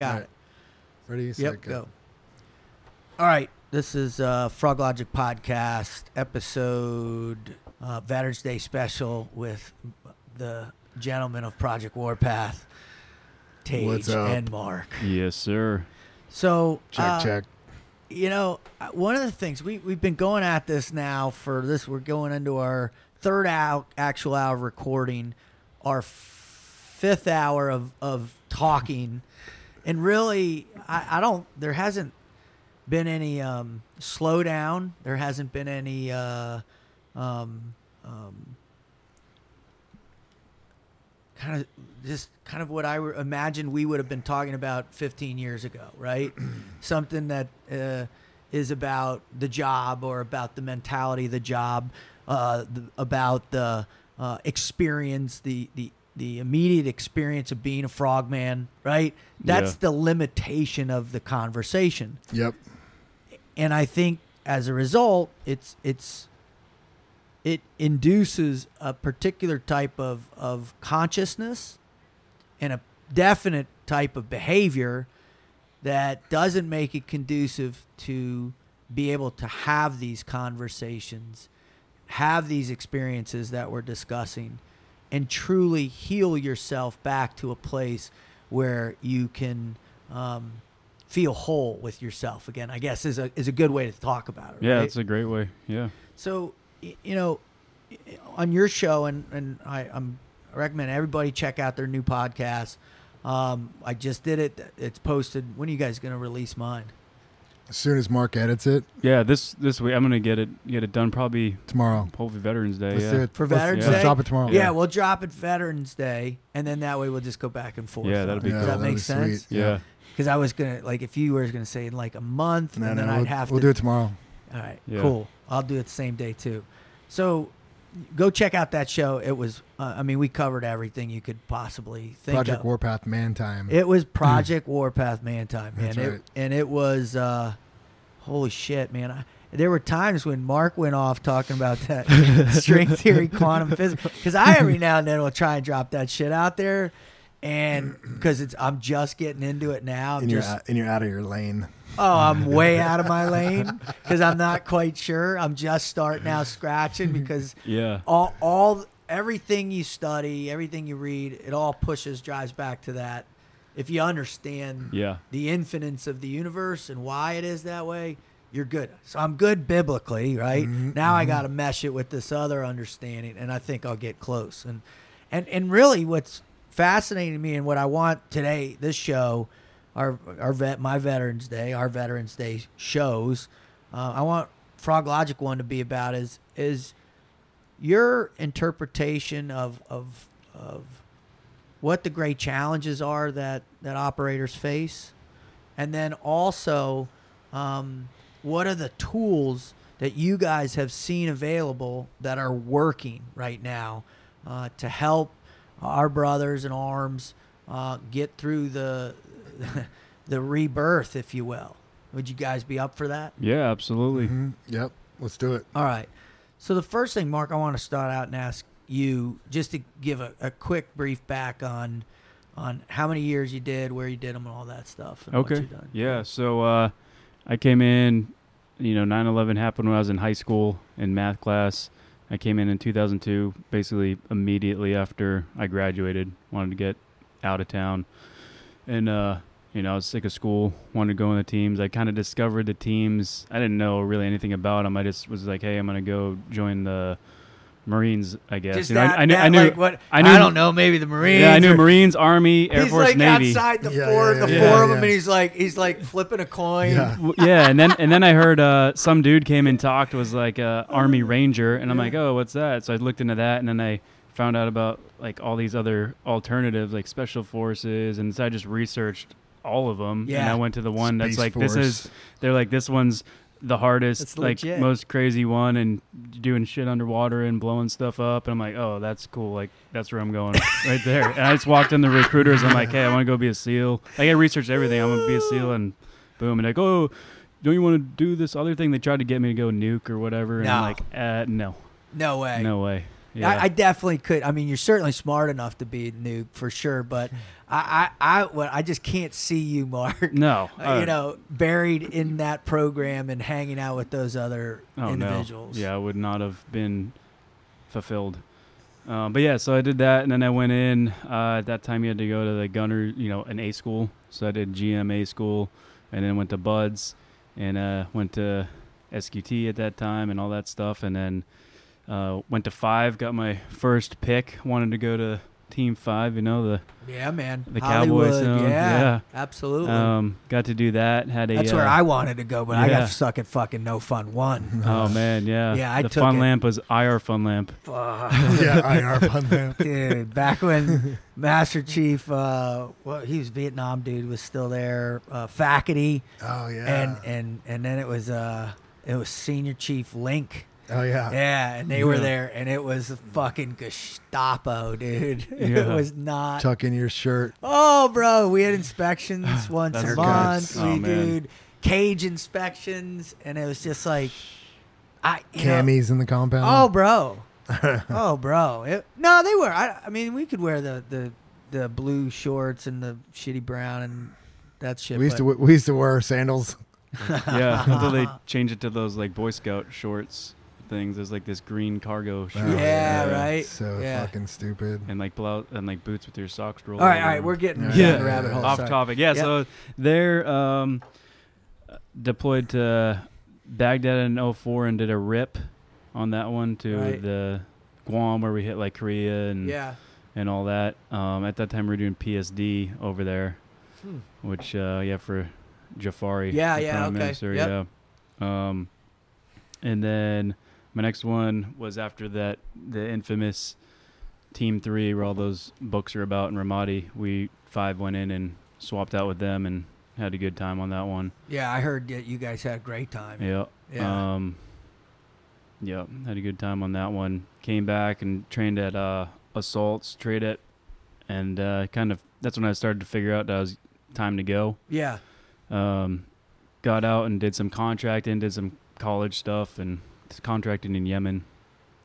Got Right. it. Ready? set, Yep, go. All right. This is uh, Froglogic Podcast episode uh, Veterans Day special with the gentlemen of Project Warpath, Tej What's up? and Mark. Yes, sir. So Check, uh, check. you know, uh, one of the things we we've been going at this now for this. We're going into our third hour, actual hour of recording, our f- fifth hour of of talking, and really, I, I don't. There hasn't been any um, slowdown. There hasn't been any. Uh, um, um, kind of just kind of what I imagined we would have been talking about 15 years ago, right? Something that uh, is about the job or about the mentality of the job, uh, the, about the uh, experience, the the the immediate experience of being a frogman, right? That's Yeah. the limitation of the conversation Yep. and I think as a result, it's it's it induces a particular type of of consciousness and a definite type of behavior that doesn't make it conducive to be able to have these conversations, have these experiences that we're discussing, and truly heal yourself back to a place where you can um, feel whole with yourself again. I guess is a is a good way to talk about it. Yeah, right? it's a great way. Yeah. So, you know, on your show, and, and I, I'm, I recommend everybody check out their new podcast. Um, I just did it. It's posted. When are you guys going to release mine? As soon as Mark edits it Yeah, this this week I'm gonna get it get it done probably tomorrow. hopefully Veterans Day. Let's yeah. do it For Let's- Veterans let's Day? drop it tomorrow. Yeah, Yeah. we'll drop it Veterans Day, and then that way we'll just go back and forth. Yeah, that'll be Yeah, Does that that'd make sense? sweet. Yeah. Because I was gonna like if you were gonna say in like a month, No, and no, then we'll, I'd have to we'll do it tomorrow. All right, Yeah. cool. I'll do it the same day too. So, go check out that show. It was, uh, I mean, we covered everything you could possibly think of. Project of. Warpath Man Time. It was Project Warpath Man Time, man. That's It- and it was, uh, holy shit, man. I, there were times when Mark went off talking about that string theory, quantum physics, because I every now and then will try and drop that shit out there, and because it's I'm just getting into it now. I'm and you're out, and you're out of your lane. Oh, I'm way out of my lane because I'm not quite sure. I'm just starting out scratching because Yeah. all all everything you study, everything you read, it all pushes drives back to that. If you understand Yeah. the infinites of the universe and why it is that way, you're good. So I'm good biblically, right? Mhm, now I got to mesh it with this other understanding, and I think I'll get close. And and and really, what's fascinating to me and what I want today, this show, our our vet, my Veterans Day, our Veterans Day shows, uh, I want Froglogic one to be about is is your interpretation of of of what the great challenges are that that operators face, and then also um, what are the tools that you guys have seen available that are working right now uh, to help our brothers in arms uh, get through the the rebirth, if you will. Would you guys be up for that? Yeah, absolutely. Mhm. Yep. Let's do it. All right. So the first thing, Mark, I want to start out and ask you just to give a, a quick brief back on on how many years you did, where you did them, and all that stuff. And Okay. Yeah. So uh, I came in. You know, 9/11 happened when I was in high school in math class. I came in in 2002, basically immediately after I graduated. Wanted to get out of town, and uh, you know, I was sick of school. Wanted to go in the teams. I kind of discovered the teams. I didn't know really anything about them. I just was like, hey, I'm gonna go join the Marines. I guess. Just You know, I- that, I, knew. that, I knew. like what I I, don't know, maybe the Marines. yeah, I knew or- Marines, Army, Air he's Force, like Navy. outside the Yeah, four, yeah, the yeah, four of yeah. them, and he's like, he's like flipping a coin. Yeah. Yeah, and then and then I heard uh, some dude came and talked was like uh, Army Ranger, and I'm like, oh, what's that? So I looked into that, and then I found out about like all these other alternatives like Special Forces, and so I just researched all of them, and I went to the one that's Space like this is they're like this one's the hardest, like most crazy one, and doing shit underwater and blowing stuff up, and I'm like, oh, that's cool, like that's where I'm going right there. And I just walked in the recruiters, I'm like, hey, I want to go be a SEAL. Like I researched everything, I'm gonna be a SEAL, and boom, and like, oh, don't you want to do this other thing? They tried to get me to go nuke or whatever, and I'm like, uh, no, No way. no way. Yeah. I, I definitely could. I mean, you're certainly smart enough to be a nuke for sure, but I, I, I, well, I just can't see you, Mark. no, uh, uh, you know, buried in that program and hanging out with those other oh, individuals. No. Yeah, I would not have been fulfilled. Um, but yeah, so I did that, and then I went in. Uh, at that time, you had to go to the gunner, you know, an A school. So I did GMA school, and then went to BUD/S, and uh, went to SQT at that time, and all that stuff, and then uh, went to five. Got my first pick. Wanted to go to Team Five. You know the Yeah, man. The Hollywood, Cowboys, yeah, yeah. absolutely. um, got to do that. Had a That's uh, where I wanted to go, but I got yeah. stuck at fucking no fun one. Oh man, yeah. Yeah, I the took fun it. lamp was IR fun lamp. Fuck. yeah, IR fun lamp. dude, back when Master Chief, uh, well, he was Vietnam dude, was still there. Uh, Faculty, Oh yeah. and and and then it was uh, it was Senior Chief Link. Oh yeah. Yeah, and they were there, and it was fucking Gestapo, dude. It was not. Tuck in your shirt. Oh, bro, we had inspections once a month. nuts. Oh, we man. did cage inspections, and it was just like, I you know- Camis in the compound. Oh, bro. oh, bro. It, no, they were. I, I mean, we could wear the, the the blue shorts and the shitty brown and that shit. we used to but- w- we used to wear sandals. yeah, until they changed it to those like Boy Scout shorts things. There's like this green cargo shirt. Oh, Yeah, right. So Yeah. fucking stupid. And like blouse and like boots with your socks rolled. All right, all right. We're getting Yeah. down yeah, the rabbit hole. off sorry. topic. Yeah, Yep. so they're um, deployed to Baghdad in 04 and did a rip on that one to Right. the Guam where we hit like Korea and Yeah. and all that. Um, at that time, we were doing PSD over there, Hmm. which uh, yeah for Jafari. Yeah, the yeah, Prime okay, Minister, yep. yeah. Um, and then my next one was after that, the infamous Team Three, where all those books are about in Ramadi. We five went in and swapped out with them and had a good time on that one. Yeah, I heard that you guys had a great time. Yeah. Yeah. Um, yeah, had a good time on that one. Came back and trained at uh, Assaults, trade it, and uh, kind of that's when I started to figure out that it was time to go. yeah. Um, got out and did some contracting, did some college stuff, and contracting in Yemen.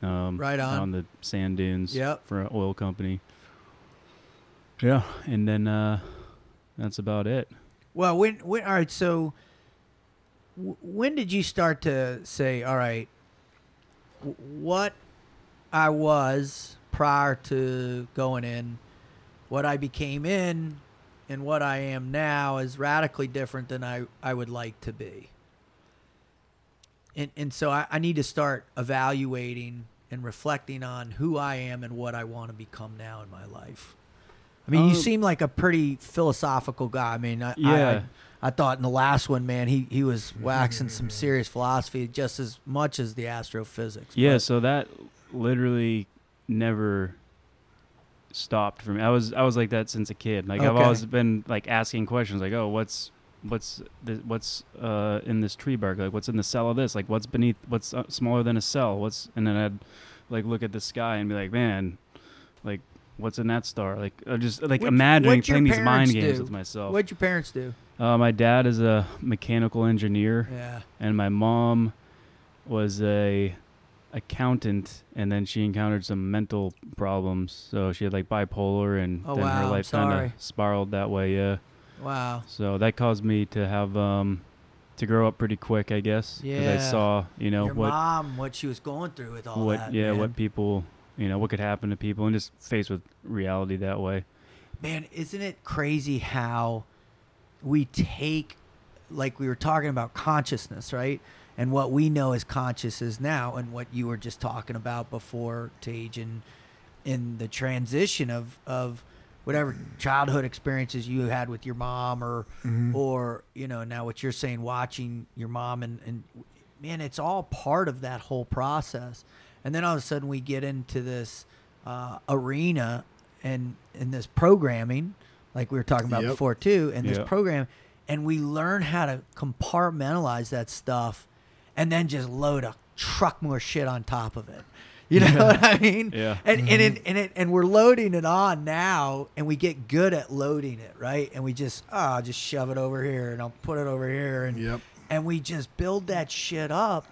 Um, Right on. on the sand dunes Yep. for an oil company. Yeah, and then uh, that's about it. Well, when when all right, so w- when did you start to say, all right, w- what I was prior to going in, what I became in, and what I am now is radically different than I I would like to be. And and so I, I need to start evaluating and reflecting on who I am and what I want to become now in my life. I mean, you Um, seem like a pretty philosophical guy. I mean, I, I- Yeah. I, I thought in the last one, man, he, he was waxing some serious philosophy just as much as the astrophysics. Yeah, But- so that literally never stopped for me. I was I was like that since a kid. Like I've always been like asking questions like, "Oh, what's what's what's uh in this tree bark? Like what's in the cell of this? Like what's beneath what's uh, smaller than a cell? What's and then I'd like look at the sky and be like, "Man, like what's in that star?" Like I just like What'd- imagining what'd playing these mind parents games with myself. What'd your parents do? Uh, my dad is a mechanical engineer Yeah. and my mom was a accountant and then she encountered some mental problems so she had like bipolar and Oh, then wow, her life kind of spiraled that way yeah Wow. so that caused me to have um to grow up pretty quick i guess Yeah. i saw you know Your what mom, what she was going through with all what that. yeah man. what people you know what could happen to people and just faced with reality that way Man, isn't it crazy how we take, like we were talking about consciousness, right? And what we know as consciousness now, and what you were just talking about before, Tej, and in the transition of of whatever childhood experiences you had with your mom, or Mhm. or you know now what you're saying, watching your mom, and and man, it's all part of that whole process. And then all of a sudden we get into this uh, arena and in this programming, like we were talking about Yep. before too, and this program, and we learn how to compartmentalize that stuff, and then just load a truck more shit on top of it. You know Yeah. what I mean? Yeah. And and it, and it and we're loading it on now, and we get good at loading it, right? And we just ah, just shove it over here, and I'll put it over here, and Yep. and we just build that shit up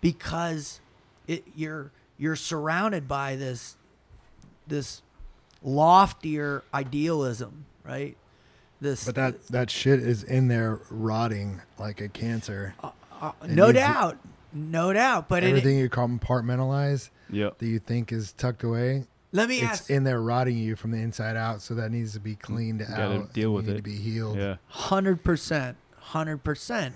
because it you're you're surrounded by this this loftier idealism, right? This But that that shit is in there rotting like a cancer. uh, it no doubt, no doubt. But it, Everything you compartmentalize Yep. that you think is tucked away, let me ask it's ask in there rotting you from the inside out. So that needs to be cleaned gotta out. deal with you need it. to be healed. Yeah. hundred percent, hundred percent,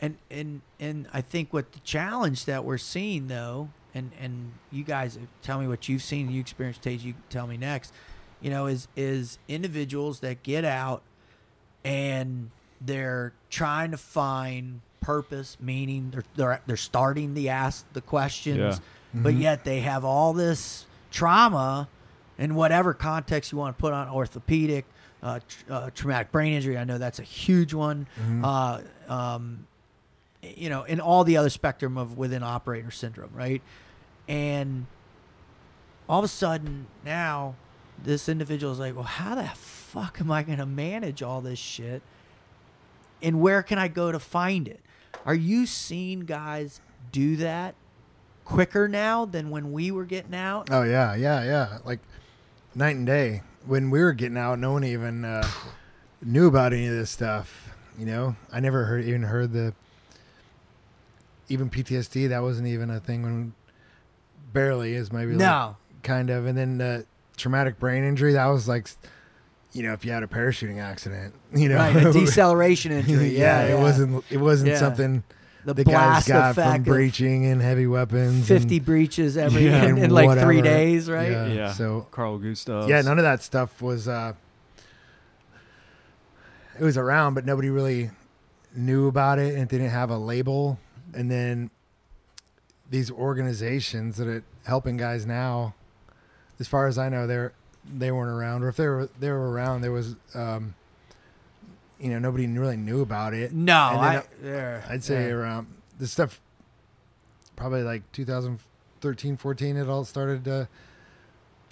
and and and I think what the challenge that we're seeing though, and and you guys uh, tell me what you've seen, you experienced, Tej, you tell me next, you know, is is individuals that get out and they're trying to find purpose, meaning they're they're they're starting to ask the questions, Yeah. But Mhm. yet they have all this trauma in whatever context you want to put on orthopedic, uh, tr- uh, traumatic brain injury. I know that's a huge one. Mhm. Uh, um, you know, in all the other spectrum of within operator syndrome, right? And all of a sudden now, this individual is like, well, how the fuck am I going to manage all this shit? And where can I go to find it? Are you seeing guys do that quicker now than when we were getting out? Oh yeah, yeah, yeah. Like night and day. When we were getting out, no one even uh, knew about any of this stuff. You know, I never heard even heard the even PTSD. That wasn't even a thing when barely is maybe like, No. kind of. And then the traumatic brain injury. That was like, you know, if you had a parachuting accident, you know, Right, a deceleration injury. Yeah, it yeah. wasn't. It wasn't Yeah. something the, the guys blast got from effect of breaching and heavy weapons. 50 and, breaches every Yeah. in, in like whatever. three days, right? Yeah. Yeah. So Carl Gustav. yeah, none of that stuff was. uh It was around, but nobody really knew about it, and it didn't have a label. And then these organizations that are helping guys now, as far as I know, they're they weren't around, or if they were they were around, there was. um you know, nobody really knew about it. No, I, uh, there, I'd say yeah. around this stuff, probably like 2013, 14, it all started to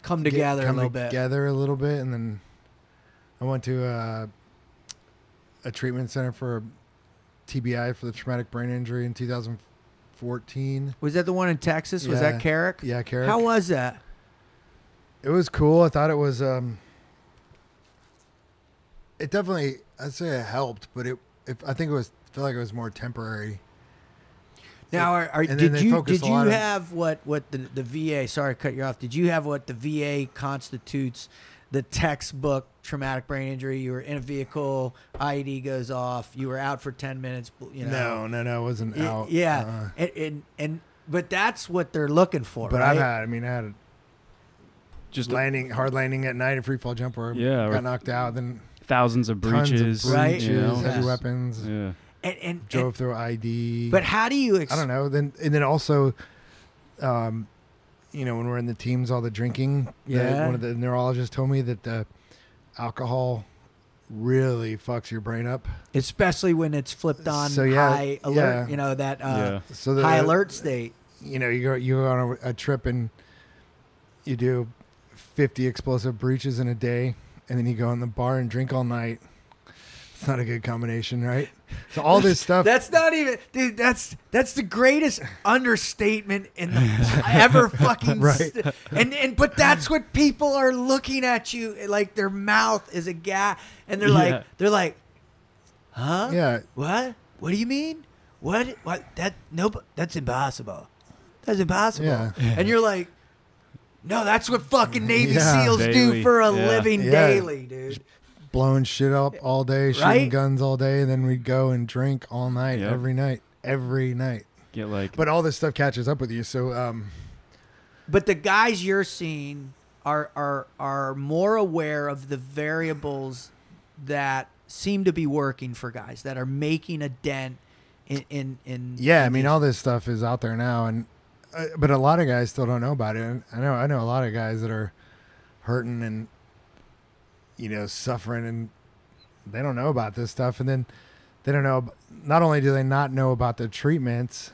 come get- together a come little bit. together a little bit, and then I went to a, a treatment center for TBI for the traumatic brain injury in 2014. Was that the one in Texas? Was that Carrick? Yeah, Carrick. How was that? it was cool. I thought it was. um It definitely, I'd say it helped, but it, it I think it was. I feel like it was more temporary. Now, are, are, did you did you lot on- have what what the the VA? Sorry to cut you off. Did you have what the VA constitutes the textbook traumatic brain injury? You were in a vehicle, IED goes off, you were out for ten minutes. You know, no, no, no, it wasn't Y- out. yeah, Uh-uh. and, and and but that's what they're looking for, But right? I've had. I mean, I had a Just landing, hard landing at night, a free fall jump where Yeah, or- got knocked out, then thousands of breaches. of Right. breaches, You know? heavy Yes. weapons, Yeah. and, and, drove and through IED. but how do you? Ex- I don't know. Then and then also, um, you know, when we're in the teams, all the drinking. the- Yeah. one of the neurologists told me that the alcohol really fucks your brain up. especially when it's flipped on So, yeah, high alert. yeah. You know that uh, yeah. So the high alert state. You know, you go you go on a, a trip and you do fifty explosive breaches in a day, and then you go in the bar and drink all night. It's not a good combination, right? So all this stuff. That's not even, dude. That's that's the greatest understatement in the ever fucking. Right. st- and and but that's what people are looking at you like. Their mouth is a gap, and they're Yeah. like, they're like, huh? yeah, What? What do you mean? What? What? That nope. That's impossible. That's impossible. Yeah. And you're like, no, that's what fucking Navy Yeah. SEAls do Daily. for a Yeah. living Yeah. daily, dude. blowing shit up all day, shooting Right? guns all day, and then we'd go and drink all night, Yep. every night, every night. Get like But all this stuff catches up with you. So, um, But the guys you're seeing are are are more aware of the variables that seem to be working for guys that are making a dent in in, in yeah, I in mean, these- all this stuff is out there now, and uh, but a lot of guys still don't know about it. And I know, I know a lot of guys that are hurting and you know suffering, and they don't know about this stuff, and then they don't know. Not only do they not know about the treatments,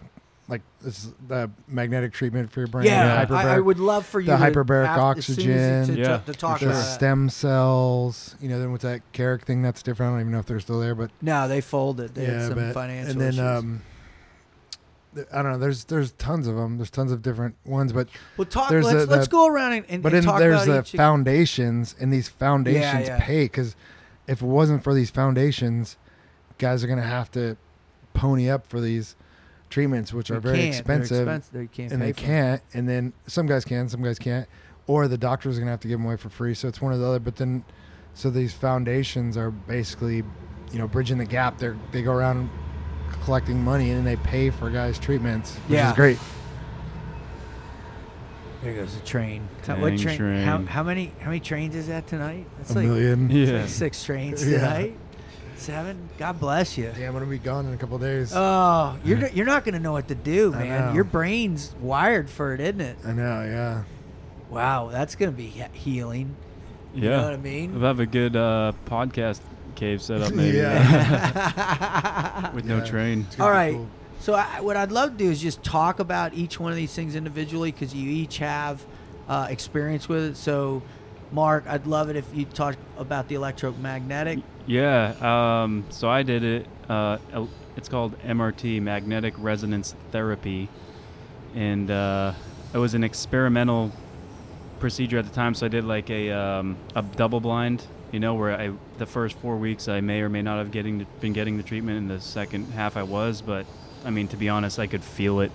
like this, the magnetic treatment for your brain, yeah, the I, I would love for you the to hyperbaric af- as soon as you- oxygen. to, Yeah, to, talk the about stem cells, you know, then with that Carrick thing, that's different. I don't even know if they're still there, but No, they folded. They had yeah, some but financial and then issues. um, I don't know. There's there's tons of them. There's tons of different ones, but Well, talk. Let's the- let's go around and, and, but and talk there's the foundations, and these foundations yeah. pay because if it wasn't for these foundations, guys are gonna have to pony up for these treatments, which They are very. Expensive, expensive. They can't and they can't. And then some guys can, some guys can't, or the doctor's gonna have to give them away for free. So it's one or the other. But then, so these foundations are basically, you know, bridging the gap. They they go around collecting money and then they pay for guys' treatments, which Yeah. is great. There goes the train. Dang what train? How, train. how many how many trains is that tonight? That's A like million. it's Yeah. like six trains Yeah. tonight. Seven. God bless you. Damn, I'm gonna be gone in a couple days. Oh, you're n- you're not gonna know what to do, I man. know. Your brain's wired for it, isn't it? I know, yeah. Wow, that's gonna be he- healing. Yeah. You know what I mean? We'll have a good uh, podcast cave set up maybe Yeah. with no train. It's gonna All be right. cool. So I, what I'd love to do is just talk about each one of these things individually because you each have uh, experience with it. So, Mark, I'd love it if you talk about the electromagnetic. Yeah. Um, so I did it. Uh, it's called MRT, magnetic resonance therapy, and uh, it was an experimental procedure at the time. So I did like a um, a double blind. You know, where I the first four weeks I may or may not have getting been getting the treatment, and the second half I was. But I mean, to be honest, I could feel it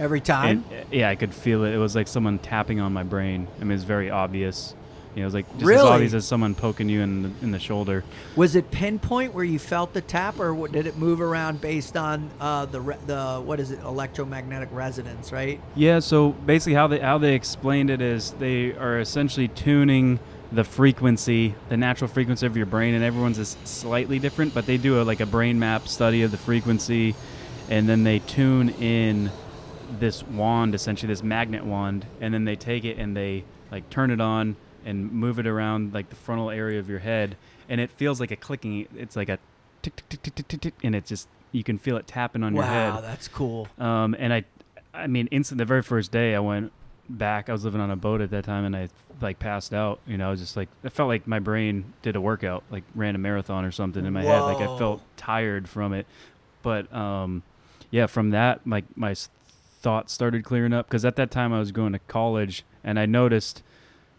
Every time. Yeah, I could feel it. It was like someone tapping on my brain. I mean, it's very obvious. You know, it was like just as Really? obvious as someone poking you in the, in the shoulder. Was it pinpoint where you felt the tap, or did it move around based on uh, the re- the what is it electromagnetic resonance? Right. Yeah. So basically, how they how they explained it is they are essentially tuning the frequency, the natural frequency of your brain, and everyone's is slightly different. But they do a, like a brain map study of the frequency, and then they tune in this wand, essentially this magnet wand, and then they take it and they like turn it on and move it around like the frontal area of your head, and it feels like a clicking. It's like a tick tick tick tick tick tick, tick and it's just you can feel it tapping on your head. Wow, that's cool. Um, and I, I mean, instant the very first day I went back. I was living on a boat at that time, and I like passed out. You know, I was just like, it felt like my brain did a workout, like ran a marathon or something in my head. Like I felt tired from it. But um, yeah, from that, my my thoughts started clearing up because at that time I was going to college, and I noticed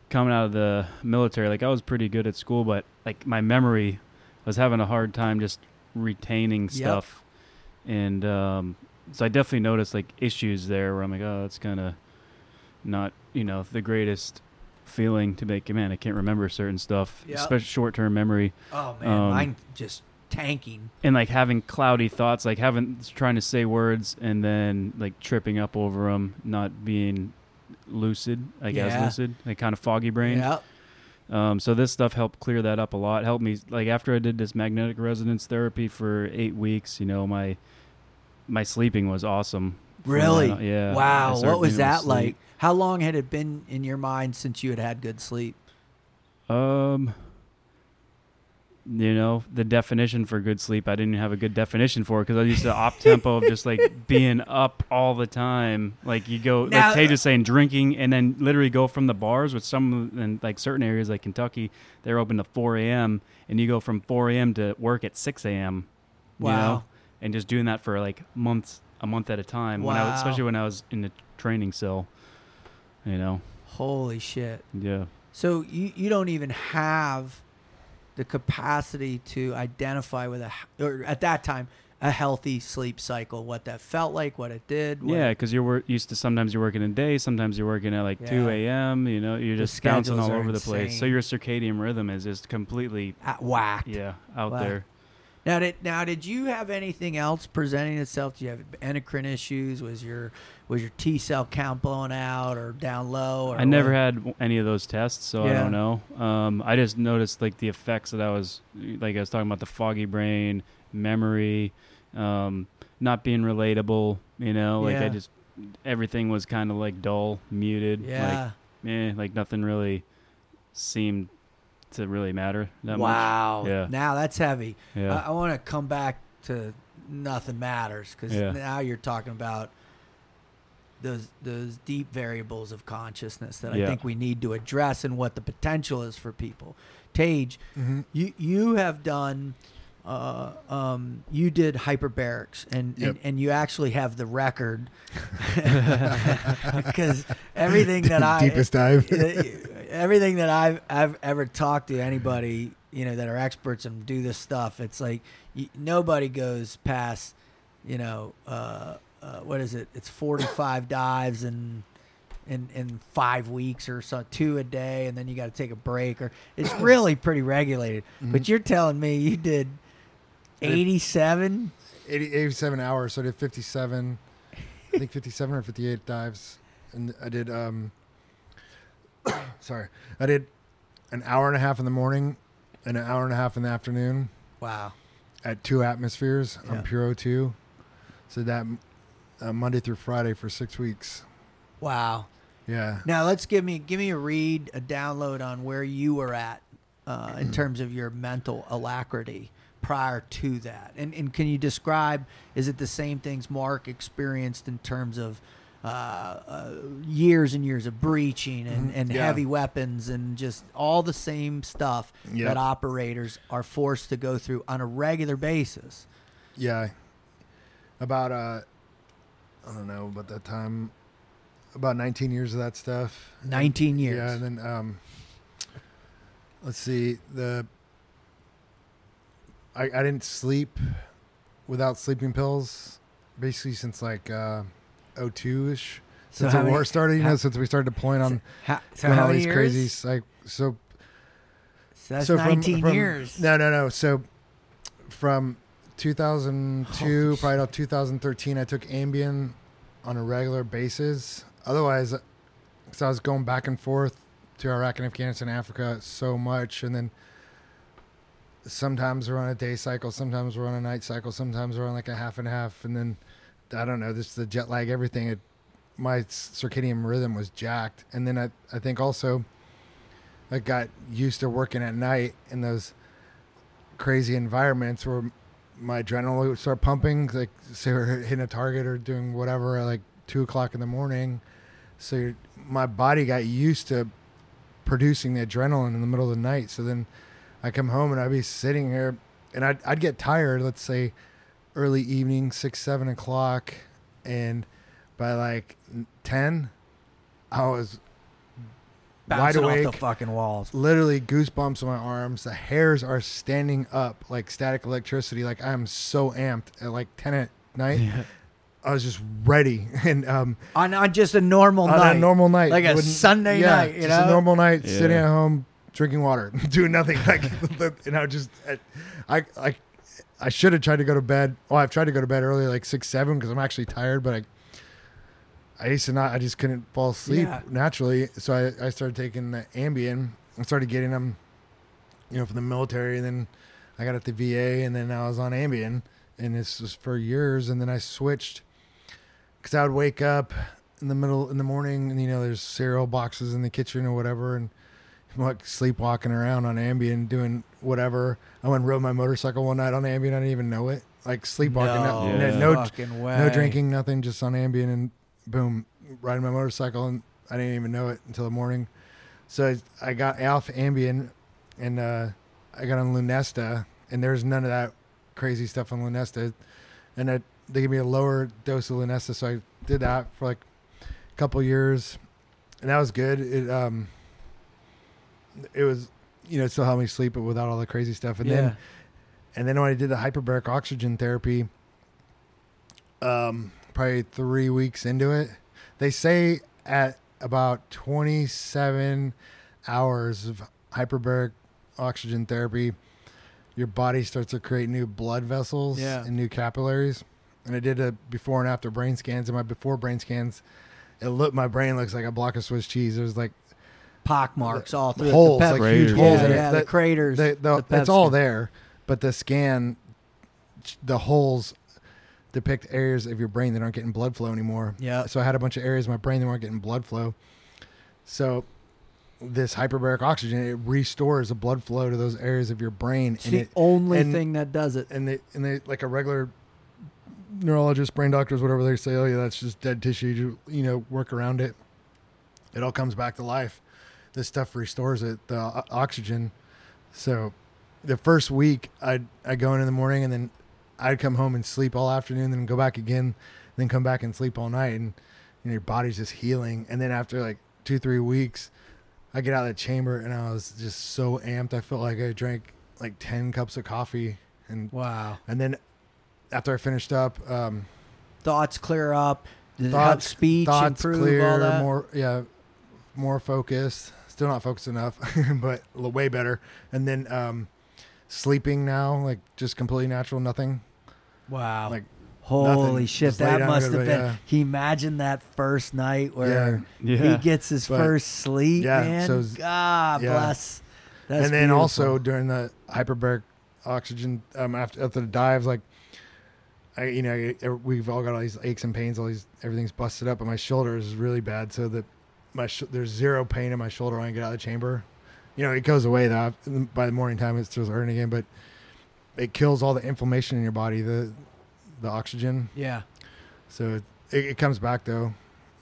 coming out of the military, like I was pretty good at school, but like my memory I was having a hard time just retaining Yep. stuff, and um, so I definitely noticed like issues there where I'm like, oh, that's kind of not you know the greatest feeling to make. Man, I can't remember certain stuff, Yep. especially short term memory, Oh man, Um, mine just tanking. and like having cloudy thoughts, like having trying to say words and then like tripping up over them, not being lucid, I guess Yeah. lucid, like kind of foggy brain. Yep. Um, so this stuff helped clear that up a lot. Helped me like after I did this magnetic resonance therapy for eight weeks. You know, my my sleeping was awesome. Really? Yeah. Wow. What was that like? How long had it been in your mind since you had had good sleep? Um, you know, the definition for good sleep, I didn't have a good definition for it because I used to op tempo of just like being up all the time. Like you go, Now- like Tej is saying, drinking, and then literally go from the bars with some in like certain areas like Kentucky, they're open to 4 a.m. and you go from 4 a.m. to work at 6 a.m. You Wow. know, and just doing that for like months, a month at a time. When I, Wow. was- especially when I was in the training cell. You know, Holy shit. yeah. So you, you don't even have the capacity to identify with a or at that time a healthy sleep cycle, what that felt like, what it did. What Yeah, because you're wor- used to sometimes you're working in day, sometimes you're working at like 2 a.m. You know, you're The just bouncing all over the place. So your circadian rhythm is just completely, at whack. yeah, out Wow. there. Now did now did you have anything else presenting itself? Do you have endocrine issues? Was your was your T cell count blown out or down low? Or I never what? had any of those tests, so I don't know. Um, I just noticed like the effects that I was, like I was talking about the foggy brain, memory, um, not being relatable. You know, like Yeah. I just everything was kind of like dull, muted. Yeah. Like, eh, like nothing really seemed to really matter that wow. much. Yeah. Now that's heavy. Yeah. I, I want to come back to nothing matters because Yeah. now you're talking about those those deep variables of consciousness that I Yeah. think we need to address and what the potential is for people. Tej, Mhm. you you have done uh, um, you did hyperbarics, and, Yep. and and you actually have the record because everything that I deepest dive. everything that I've I've ever talked to anybody you know that are experts and do this stuff, it's like y nobody goes past you know uh, uh, what is it? It's forty five dives and. In, in five weeks or so, two a day, and then you got to take a break, or it's really pretty regulated. But you're telling me you did eighty seven? 80, 87 hours. So I did 57, I think 57 or 58 dives. And I did, um, sorry, I did an hour and a half in the morning and an hour and a half in the afternoon Wow. at two atmospheres Yeah. on Pure O2. So that uh, Monday through Friday for six weeks. Wow. Yeah. Now let's give me give me a read, a download on where you were at uh, in terms of your mental alacrity prior to that, and and can you describe? Is it the same things Mark experienced in terms of uh, uh, years and years of breaching and, Mhm. and Yeah. heavy weapons and just all the same stuff Yep. that operators are forced to go through on a regular basis? Yeah. About, uh, I don't know, about that time, about 19 years of that stuff. Nineteen years. Yeah, and then um, let's see the. I I didn't sleep without sleeping pills, basically since like uh, 02 ish. So Since the many- war started, you how- know, since we started deploying on How, so doing all these years? crazy like so. So that's so from- nineteen from- years. No, no, no. So from 2002 Holy probably till 2013, I took Ambien on a regular basis. Otherwise, because I was going back and forth to Iraq and Afghanistan, Africa so much, and then sometimes we're on a day cycle, sometimes we're on a night cycle, sometimes we're on like a half and half, and then I don't know, this is the jet lag, everything. It, my circadian rhythm was jacked, and then I I think also I got used to working at night in those crazy environments where my adrenaline would start pumping, like say we're hitting a target or doing whatever at like two o'clock in the morning. So my body got used to producing the adrenaline in the middle of the night. So then I come home and I'd be sitting here and I'd, I'd get tired, let's say early evening, six, seven o'clock. And by like 10, I was Bouncing wide off awake the fucking walls. literally goosebumps on my arms. The hairs are standing up like static electricity. Like I'm so amped at like 10 at night. I was just ready. And um, on, on just a normal on night, a normal night, like a wouldn't- Sunday yeah, night, you just know? a normal night, Yeah. sitting at home drinking water, doing nothing. Like, you know, just I I I should have tried to go to bed. Oh, I've tried to go to bed early, like six, seven, because I'm actually tired. But I I used to not. I just couldn't fall asleep Yeah. naturally. So I I started taking the Ambien and started getting them, you know, from the military. And then I got at the VA, and then I was on Ambien, and this was for years. And then I switched because I would wake up in the middle in the morning, and you know, there's cereal boxes in the kitchen or whatever, and like sleepwalking around on Ambien, doing whatever. I went and rode my motorcycle one night on Ambien. I didn't even know it. Like sleepwalking, no, no, Yeah. no, no drinking, nothing, just on Ambien, and boom, riding my motorcycle, and I didn't even know it until the morning. So I, I got off Ambien, and uh, I got on Lunesta, and there's none of that crazy stuff on Lunesta, and I, they gave me a lower dose of Lunesta, so I did that for like a couple years, and that was good. It um, it was, you know, it still helped me sleep, but without all the crazy stuff, and yeah. then and then when I did the hyperbaric oxygen therapy, um, probably three weeks into it, they say at about 27 hours of hyperbaric oxygen therapy, your body starts to create new blood vessels Yeah. and new capillaries. And I did a before and after brain scans, and my before brain scans, it looked my brain looks like a block of Swiss cheese. There's like pock marks all through holes, the pep- like huge holes yeah, in it. yeah, the That- craters. the, the, the it's all there, but the scan, the holes depict areas of your brain that aren't getting blood flow anymore. Yeah. So I had a bunch of areas of my brain that weren't getting blood flow. So this hyperbaric oxygen it restores the blood flow to those areas of your brain, It's and the it only and- thing that does it. and they and they like a regular neurologist, brain doctors, whatever they say, oh yeah, that's just dead tissue. You, you know, work around it. It all comes back to life. This stuff restores it, the o- oxygen. So the first week I'd I go in in the morning and then I'd come home and sleep all afternoon, then go back again, then come back and sleep all night, and you know, your body's just healing. And then after like two three weeks, I get out of the chamber and I was just so amped. I felt like I drank like ten cups of coffee, and Wow. and then after I finished up, um, Thoughts clear up. Does it help thoughts speech thoughts improve clear, all that? more yeah, more focused. Still not focused enough, but way better. And then um, sleeping now, like just completely natural, nothing. wow. Like Holy nothing. shit, Just that must have been. bed, Can you imagine that first night where Yeah. he gets his But- first sleep, Yeah, man? so it's- God yeah. bless. That's and then beautiful. also during the hyperbaric oxygen um, after after the dives, like I, you know, we've all got all these aches and pains, all these everything's busted up, and my shoulder is really bad. So that my sh- there's zero pain in my shoulder when I get out of the chamber. You know, it goes away though. By the morning time, it starts hurting again, but it kills all the inflammation in your body. The the oxygen, yeah, so it, it, it comes back though.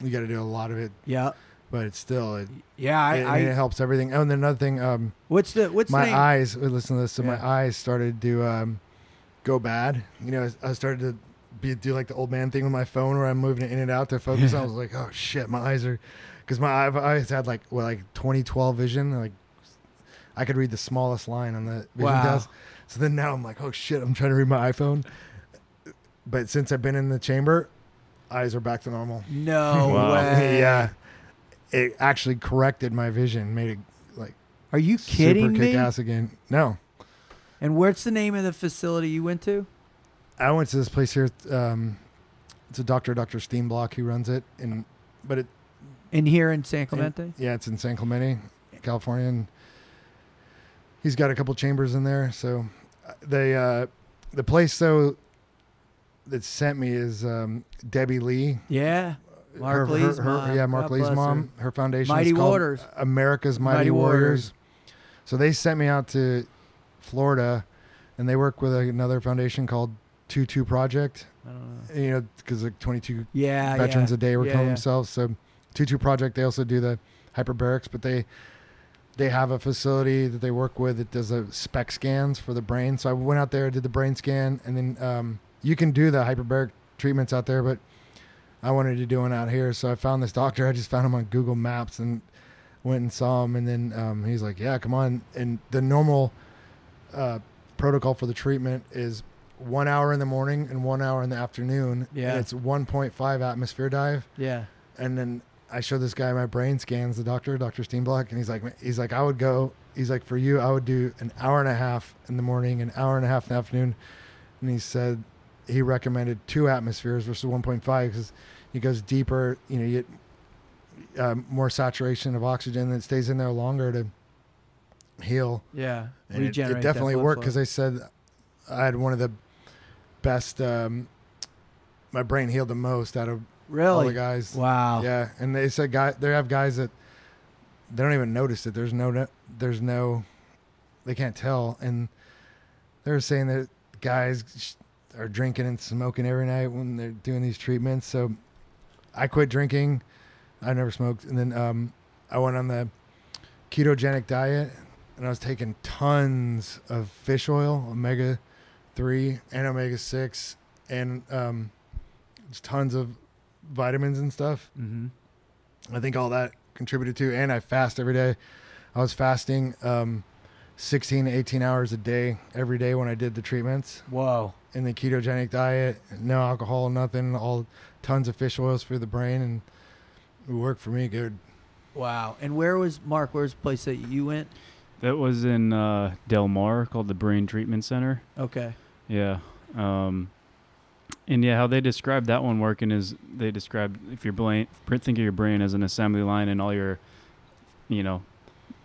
You got to do a lot of it, yeah, but it's still it, yeah. I, it, I, it helps everything. Oh, and then another thing, um, what's the what's my the eyes uh, listen to this so my eyes started to um, go bad you know i started to be do like the old man thing with my phone where i'm moving it in and out to focus i was like oh shit my eyes are because my I've always had like what like 2012 vision like i could read the smallest line on the vision Wow. test so then now i'm like oh shit i'm trying to read my iphone but since i've been in the chamber eyes are back to normal No Wow. way. yeah it actually corrected my vision made it like Are you kidding super me? kick ass again no And what's the name of the facility you went to? I went to this place here. Um, it's a doctor, Doctor Steenblock, who runs it, and but it, In here in San Clemente? yeah, it's in San Clemente, California, and he's got a couple chambers in there. So uh, they, uh, the place though that sent me is um, Debbie Lee. yeah. Mark her, Lee's her, her- mom. yeah, Mark God Lee's mom. Her, foundation Mighty is called Waters. America's Mighty, Mighty Warriors. Warriors. So they sent me out to Florida, and they work with another foundation called Two Two Project. I don't know. You know, because like 22 Yeah, veterans yeah. a day were Yeah, killing yeah. themselves. So two two project they also do the hyperbarics, but they they have a facility that they work with that does the SPECT scans for the brain. So I went out there, did the brain scan, and then um, you can do the hyperbaric treatments out there, but I wanted to do one out here. So I found this doctor. I just found him on Google Maps and went and saw him, and then um, he's like, "Yeah, come on." And the normal uh, protocol for the treatment is one hour in the morning and one hour in the afternoon. Yeah. And it's 1.5 atmosphere dive. Yeah. And then I showed this guy my brain scans, the doctor, Dr. Steenblock, and he's like, he's like, I would go, he's like, for you, I would do an hour and a half in the morning, an hour and a half in the afternoon. And he said he recommended two atmospheres versus 1.5 because he goes deeper, you know, you get um, more saturation of oxygen that stays in there longer to heal. Yeah. And it, Regenerate it definitely worked because I said I had one of the best. Um, my brain healed the most out of all the Really? guys. Wow. Yeah, and they said guy they have guys that they don't even notice it. There's no there's no they can't tell, and they're saying that guys are drinking and smoking every night when they're doing these treatments. So I quit drinking. I never smoked, and then um, I went on the ketogenic diet, and I was taking tons of fish oil, omega three and omega six, and um, just tons of vitamins and stuff. Mm-hmm. I think all that contributed to, and I fast every day. I was fasting um, 16 to 18 hours a day every day when I did the treatments Whoa. in the ketogenic diet. No alcohol, nothing. All tons of fish oils for the brain, and it worked for me good. Wow. And where was Mark? Where's the place that you went? That was in uh, Del Mar called the Brain Treatment Center. Okay. Yeah. Um, and yeah, how they describe that one working is they describe if your brain, think of your brain as an assembly line and all your, you know,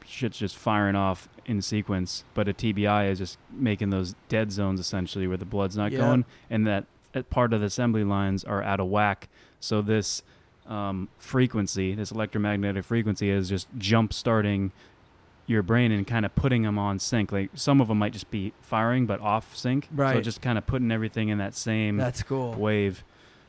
shit's just firing off in sequence. But a TBI is just making those dead zones essentially where the blood's not Yeah. going, and that, that part of the assembly lines are out of whack. So this um, frequency, this electromagnetic frequency, is just jump starting your brain and kind of putting them on sync. Like some of them might just be firing but off sync. Right. So just kind of putting everything in that same That's cool. wave.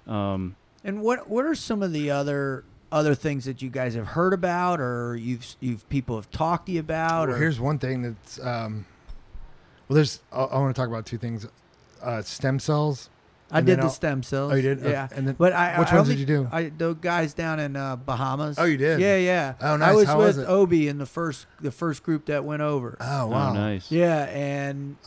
Um, And what what are some of the other other things that you guys have heard about, or you've you've people have talked to you about, Well, or here's one thing that's um, Well, there's. I, I want to talk about two things: uh, stem cells. I did the stem cells. Oh, you did. Okay. Yeah. And then But I, which I ones only, did you do? I the guys down in uh, Bahamas. Oh, you did? Yeah, yeah. Oh, I was How with was it? Obi in the first the first group that went over. oh wow. Oh, nice. Yeah, and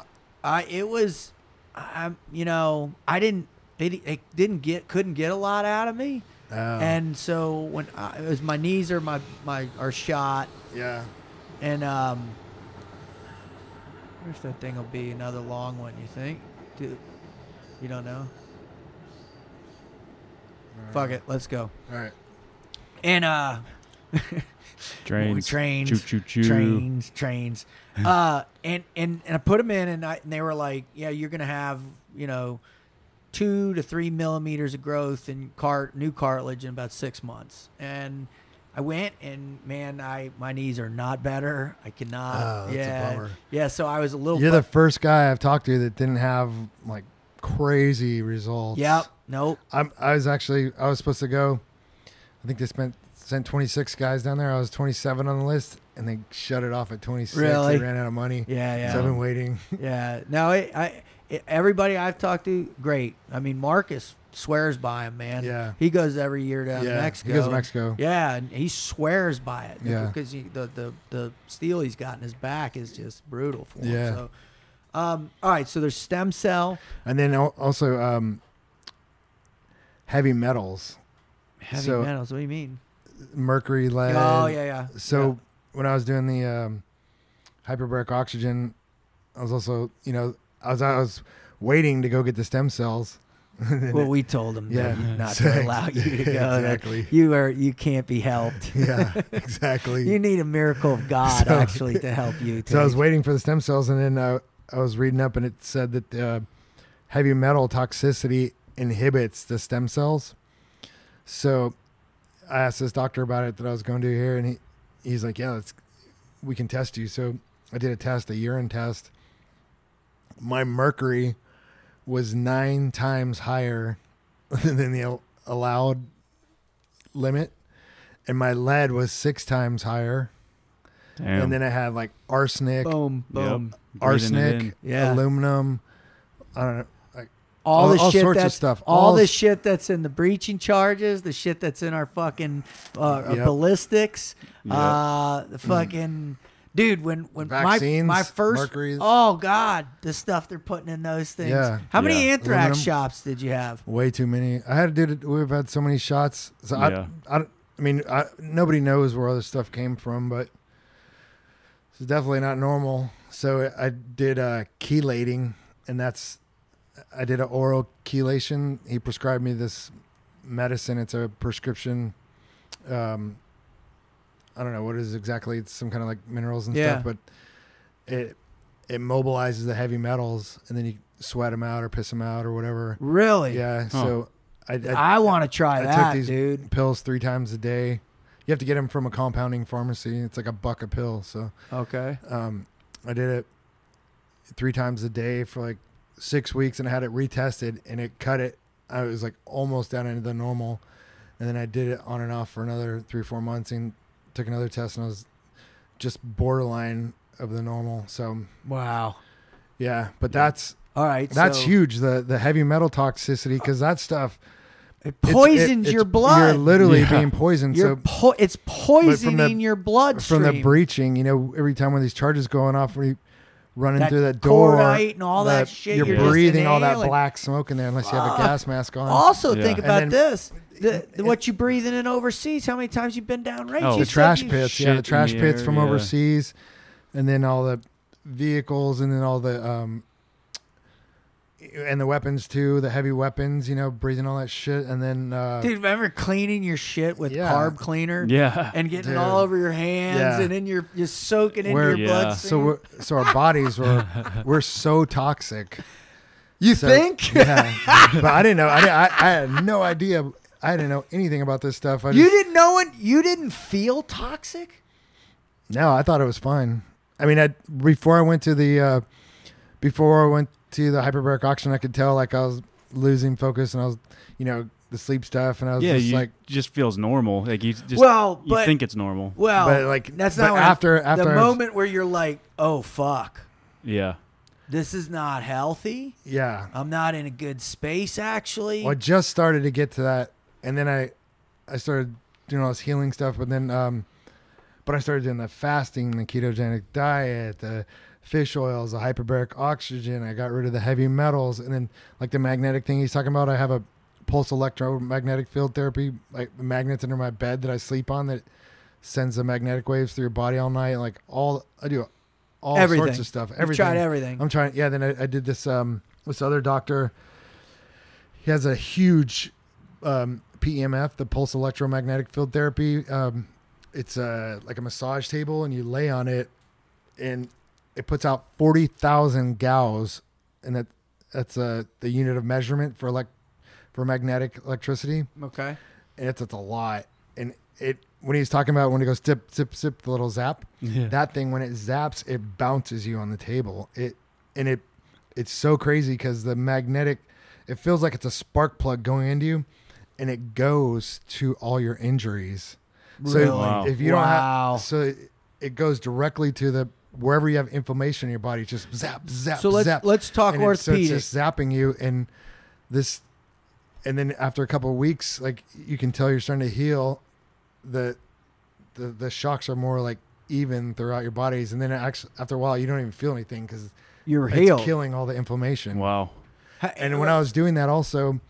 I it was, I you know I didn't they, they didn't get couldn't get a lot out of me, Oh, and so when I, it was my knees are my my are shot, yeah. and um, I where's that thing will be another long one? You think? Dude, you don't know? Fuck it, let's go. All right. And uh, Trains. trains, Choo choo choo. trains, trains. uh, and and and I put them in, and I and they were like, yeah, you're gonna have you know two to three millimeters of growth in cart new cartilage in about six months. And I went, and man, I my knees are not better. I cannot. Oh, that's a yeah, bummer. yeah. So I was a little. You're bu- the first guy I've talked to that didn't have like crazy results. Yep. Nope. I'm. I was actually. I was supposed to go. I think they spent sent 26 guys down there. I was 27 on the list, and they shut it off at 26. Really? They ran out of money. Yeah. Yeah. So I've been waiting. Yeah. No, I, I, it- everybody I've talked to, great. I mean, Marcus swears by him, man. Yeah. He goes every year down yeah. to Mexico. He goes to Mexico. Yeah, and he swears by it. Yeah. Because he, the, the the steel he's got in his back is just brutal for him. Yeah. So, um, all right. So there's stem cell, And then al- also um, heavy metals, heavy So- metals. What do you mean? mercury, lead. oh yeah, yeah. So when I was doing the um, hyperbaric oxygen, I was also, you know, I was I was waiting to go get the stem cells. And then well, we told them Yeah. that not to allow you to go. that Exactly. You are you can't be helped. yeah, exactly. You need a miracle of God So- actually to help you. So I was waiting for the stem cells, and then uh, I was reading up, and it said that uh, heavy metal toxicity inhibits the stem cells. So I asked this doctor about it that I was going to here, and he he's like, "Yeah, let's we can test you." So I did a test, a urine test. My mercury was nine times higher than the allowed limit, and my lead was six times higher. Damn. And then I had like arsenic, boom, boom. Breathing arsenic. Yeah. aluminum. I don't know. Like, all, All- the all shit sorts of that's stuff. all, All the s- shit that's in the breaching charges, the shit that's in our fucking uh, Yep. ballistics, Yep. uh, the fucking dude. When when Vaccines, my my first mercury. oh god, the stuff they're putting in those things. Yeah. How many Yeah. anthrax Aluminum. shots did you have? way too many. I had to do. it- We've had so many shots. So Yeah. I, I, don't- I mean, I, nobody knows where all this stuff came from, but it's definitely not normal. So I did uh, chelating, and that's I did an oral chelation. He prescribed me this medicine. It's a prescription. Um, I don't know what it is exactly. It's some kind of like minerals and Yeah. stuff, but it it mobilizes the heavy metals, and then you sweat them out or piss them out or whatever. Really? Yeah. Huh. So I, I, I want to try I took that, these- dude. pills three times a day. You have to get them from a compounding pharmacy. It's like a buck a pill. So Okay. um, I did it three times a day for like six weeks, and I had it retested, and it cut it. I was like almost down into the normal, and then I did it on and off for another three four months, and took another test, and I was just borderline of the normal. So Wow. yeah, but that's All right. that's so huge. The the heavy metal toxicity because that stuff It it's- poisons it- your blood. You're literally Yeah. being poisoned. You're so po- it's poisoning your blood from the breaching, you know, every time when these charges going off, when you running That through that door, cordite and all that shit, you're, you're breathing all that black smoke in there unless you have a Fuck. gas mask on. Also, Yeah. think about then- this: the, the- what you breathing in overseas. How many times you've been downrange? Oh. You the said trash pits, yeah, the trash the pits air, from yeah. overseas, and then all the vehicles, and then all the um, and the weapons too, the heavy weapons, you know, breathing all that shit, and then uh, Dude, remember cleaning your shit with Yeah. carb cleaner Yeah. and getting it Dude. all over your hands, Yeah. and then you're just soaking into We're- your Yeah. bloodstream. so we're, so our bodies were we're so toxic. you So- think Yeah, but I didn't know. I, didn't, I, I had no idea. I didn't know anything about this stuff. I you just, didn't know it? You didn't feel toxic? No, I thought it was fine. I mean, I before I went to the uh, before I went to the hyperbaric oxygen, I could tell like I was losing focus and I was, you know, the sleep stuff, and I was Yeah, just you like, just feels normal. Like you just well, you but think it's normal. well, but like that's but not what after I'm- after the I was- moment where you're like, oh fuck. Yeah. This is not healthy. Yeah. I'm not in a good space, actually. Well, I just started to get to that, and then I, I started doing all this healing stuff. But then, um, but I started doing the fasting, the ketogenic diet, the fish oils, the hyperbaric oxygen. I got rid of the heavy metals, and then like the magnetic thing he's talking about. I have a pulse electromagnetic field therapy, like magnets under my bed that I sleep on that sends the magnetic waves through your body all night. Like all I do, all Everything. sorts of stuff. You've Everything. tried everything. I'm trying. Yeah. Then I, I did this. Um, this other doctor. He has a huge um, PEMF, the pulse electromagnetic field therapy. Um, it's a like a massage table, and you lay on it, and it puts out forty thousand gauss, and that that's uh, the unit of measurement for elect for magnetic electricity okay. and it's, it's a lot. And it when he's talking about when he goes zip zip zip the little zap, Yeah. that thing when it zaps, it bounces you on the table. It and it it's so crazy because the magnetic, it feels like it's a spark plug going into you, and it goes to all your injuries. So Really? Wow. if you Wow. don't have, so it, it goes directly to the wherever you have inflammation in your body, just zap zap. So let's zap let's talk and it's, so it's just zapping you and this and then after a couple of weeks like you can tell you're starting to heal the the the shocks are more like even throughout your bodies and then it actually after a while you don't even feel anything because You're it's healed. killing all the inflammation Wow. And when i was doing that also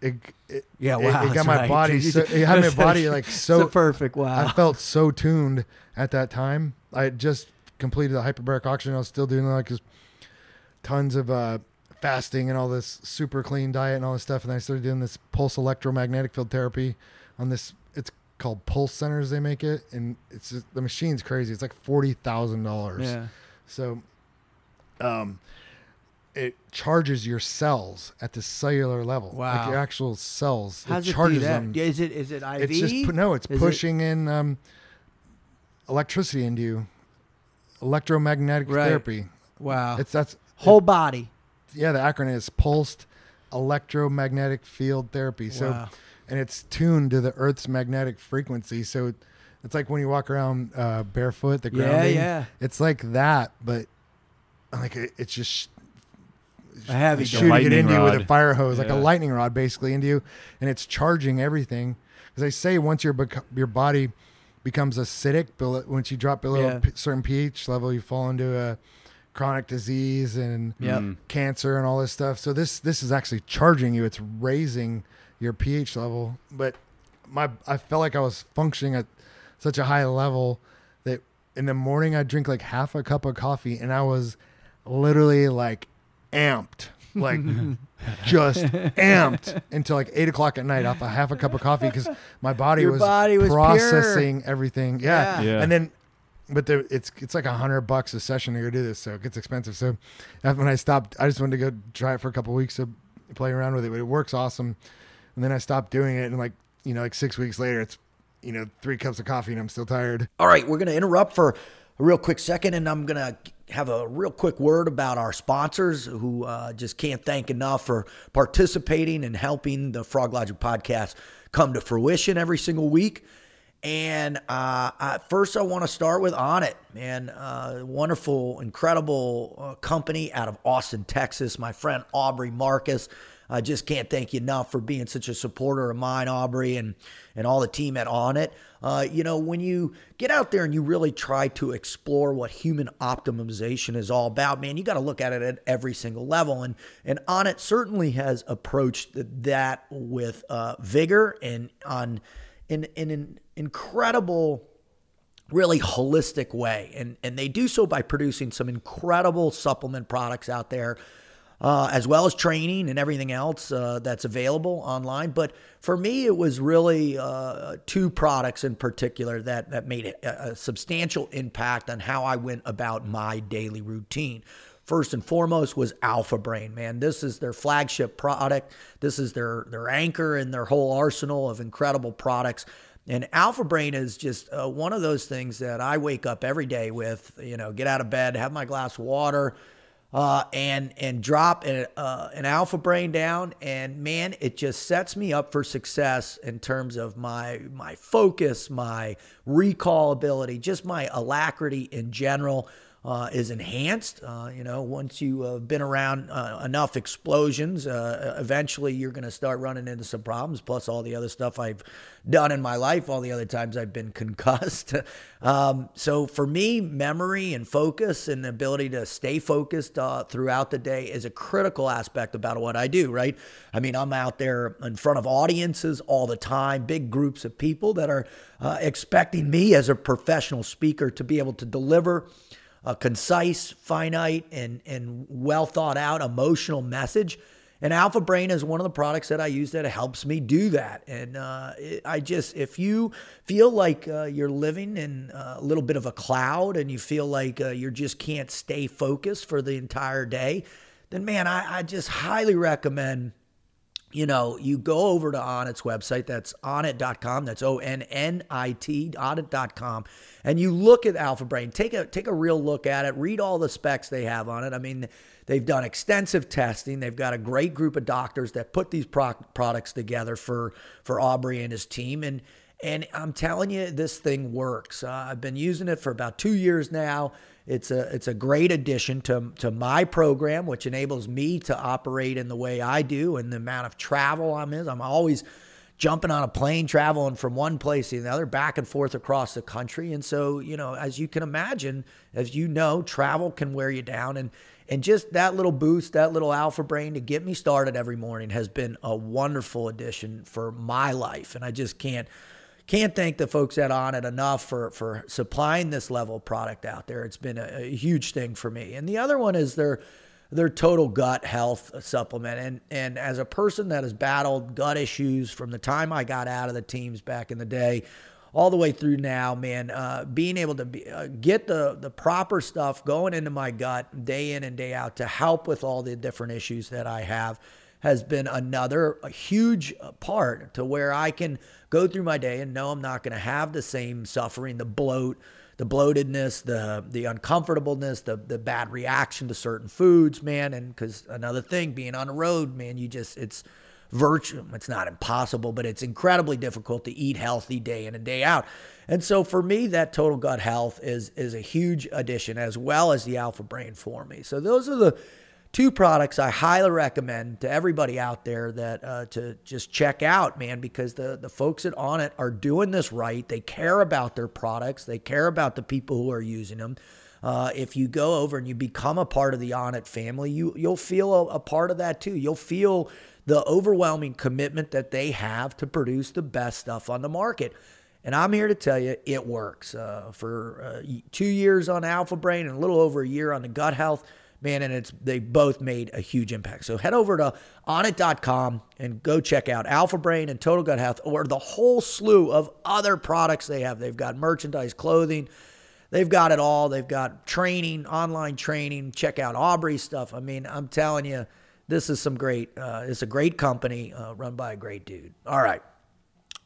it it, yeah, it- wow, it, got my right. body so, did- it had my body like It's so a perfect I felt so tuned at that time. I just completed the hyperbaric oxygen. I was still doing like tons of uh, fasting and all this super clean diet and all this stuff. And I started doing this pulse electromagnetic field therapy on this. It's called Pulse Centers. They make it, and it's just, the machine's crazy. It's like forty thousand dollars. Yeah. So, um, it charges your cells at the cellular level. Wow. Like your actual cells. How's it it, charges do that? them. Is it is it IV? It's just no. It's Is it- pushing in um, electricity into you. Electromagnetic Right. therapy. wow. It's that's Whole body. yeah. The acronym is pulsed electromagnetic field therapy. So wow. and it's tuned to the Earth's magnetic frequency. So it's like when you walk around uh, barefoot, the Yeah, grounding. yeah. It's like that, but like it, it's just A heavy shooting it into you with a fire hose, like a lightning rod, basically into you, and it's charging everything. Because they say once your your body becomes acidic, below, once you drop below Yeah. a p- certain pH level, you fall into a chronic disease and Yep. Mm. cancer and all this stuff. So this this is actually charging you. It's raising your pH level. But my I felt like I was functioning at such a high level that in the morning I drink like half a cup of coffee and I was literally like amped. Like just amped until like eight o'clock at night off a half a cup of coffee because my body Your was, body was pure. processing everything. Yeah. Yeah. Yeah. And then but the, it's it's like a hundred bucks a session to go do this, so it gets expensive. So when I stopped, I just wanted to go try it for a couple of weeks to play around with it. But it works awesome. And then I stopped doing it, and like you know, like six weeks later, it's you know three cups of coffee, and I'm still tired. All right, we're going to interrupt for a real quick second, and I'm going to have a real quick word about our sponsors who uh, just can't thank enough for participating and helping the Froglogic podcast come to fruition every single week. And uh, I, first, I want to start with Onnit, man. Uh, wonderful, incredible uh, company out of Austin, Texas. My friend Aubrey Marcus. I just can't thank you enough for being such a supporter of mine, Aubrey, and and all the team at Onnit. Uh, you know, when you get out there and you really try to explore what human optimization is all about, man, you got to look at it at every single level. And and Onnit certainly has approached that with uh, vigor and on in in an incredible really holistic way and and they do so by producing some incredible supplement products out there uh, as well as training and everything else uh, that's available online but for me it was really uh, two products in particular that that made a, a substantial impact on how I went about my daily routine First and foremost was Alpha Brain, man. This is their flagship product. This is their their anchor in their whole arsenal of incredible products. And Alpha Brain is just uh, one of those things that I wake up every day with. You know, get out of bed, have my glass of water, uh, and and drop an, uh, an Alpha Brain down, and man, it just sets me up for success in terms of my my focus, my recall ability, just my alacrity in general. Uh, is enhanced. Uh, you know, once you have been around uh, enough explosions, uh, eventually you're going to start running into some problems. Plus, all the other stuff I've done in my life, all the other times I've been concussed. um, so, for me, memory and focus and the ability to stay focused uh, throughout the day is a critical aspect about what I do, right? I mean, I'm out there in front of audiences all the time, big groups of people that are uh, expecting me as a professional speaker to be able to deliver a concise, finite, and, and well thought out emotional message. And Alpha Brain is one of the products that I use that helps me do that. And uh, it, I just, if you feel like uh, you're living in a little bit of a cloud and you feel like uh, you just can't stay focused for the entire day, then man, I, I just highly recommend you know, you go over to Onnit's website. That's onnit.com. That's O N N I T, onnit.com. And you look at Alpha Brain. Take a, take a real look at it. Read all the specs they have on it. I mean, they've done extensive testing. They've got a great group of doctors that put these pro- products together for, for Aubrey and his team. And, and I'm telling you, this thing works. Uh, I've been using it for about two years now. It's a it's a great addition to to my program, which enables me to operate in the way I do and the amount of travel I'm in. I'm always jumping on a plane, traveling from one place to the other, back and forth across the country. And so, you know, as you can imagine, as you know, travel can wear you down. And and just that little boost, that little alpha brain to get me started every morning has been a wonderful addition for my life. And I just can't can't thank the folks at Onnit enough for for supplying this level of product out there. It's been a, a huge thing for me. And the other one is their their total gut health supplement. And and as a person that has battled gut issues from the time I got out of the teams back in the day, all the way through now, man, uh, being able to be, uh, get the the proper stuff going into my gut day in and day out to help with all the different issues that I have has been another a huge uh, part to where I can go through my day and know I'm not going to have the same suffering, the bloat, the bloatedness, the the uncomfortableness, the the bad reaction to certain foods, man. And because another thing, being on the road, man, you just it's virtue. It's not impossible, but it's incredibly difficult to eat healthy day in and day out. And so for me, that total gut health is is a huge addition, as well as the Alpha Brain for me. So those are the two products I highly recommend to everybody out there that uh, to just check out, man, because the the folks at Onnit are doing this right. They care about their products. They care about the people who are using them. Uh, if you go over and you become a part of the Onnit family, you you'll feel a, a part of that too. You'll feel the overwhelming commitment that they have to produce the best stuff on the market. And I'm here to tell you, it works. Uh, for uh, two years on Alpha Brain and a little over a year on the gut health, man, and it's they both made a huge impact. So head over to onnit.com and go check out Alpha Brain and Total Gut Health or the whole slew of other products they have. They've got merchandise, clothing, they've got it all. They've got training, online training. Check out Aubrey's stuff. I mean, I'm telling you, this is some great. Uh, it's a great company uh, run by a great dude. All right.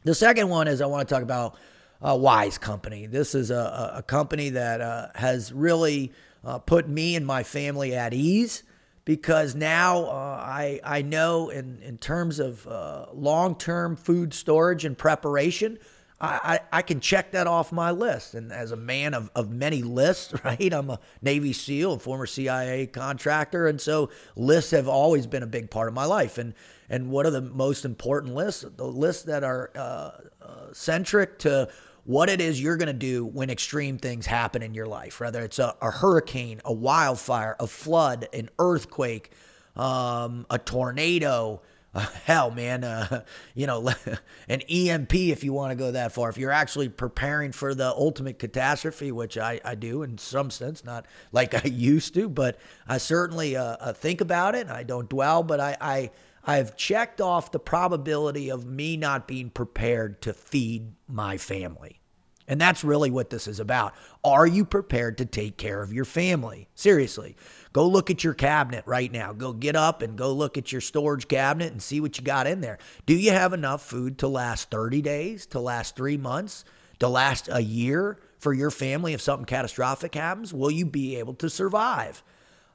The second one is I want to talk about uh, Wise Company. This is a, a company that uh, has really uh, put me and my family at ease because now uh, I, I know in, in terms of uh, long term food storage and preparation, I, I, I, can check that off my list. And as a man of, of many lists, right? I'm a Navy SEAL, a former CIA contractor. And so lists have always been a big part of my life. And, and what are the most important lists? The lists that are uh, uh, centric to what it is you're going to do when extreme things happen in your life, whether it's a, a hurricane, a wildfire, a flood, an earthquake, um, a tornado. Uh, hell, man, uh, you know, an EMP if you want to go that far. If you're actually preparing for the ultimate catastrophe, which I, I do in some sense, not like I used to, but I certainly uh, uh think about it. I don't dwell, but I, I I've checked off the probability of me not being prepared to feed my family. And that's really what this is about. Are you prepared to take care of your family? Seriously. Go look at your cabinet right now. Go get up and go look at your storage cabinet and see what you got in there. Do you have enough food to last 30 days, to last three months, to last a year for your family if something catastrophic happens? Will you be able to survive?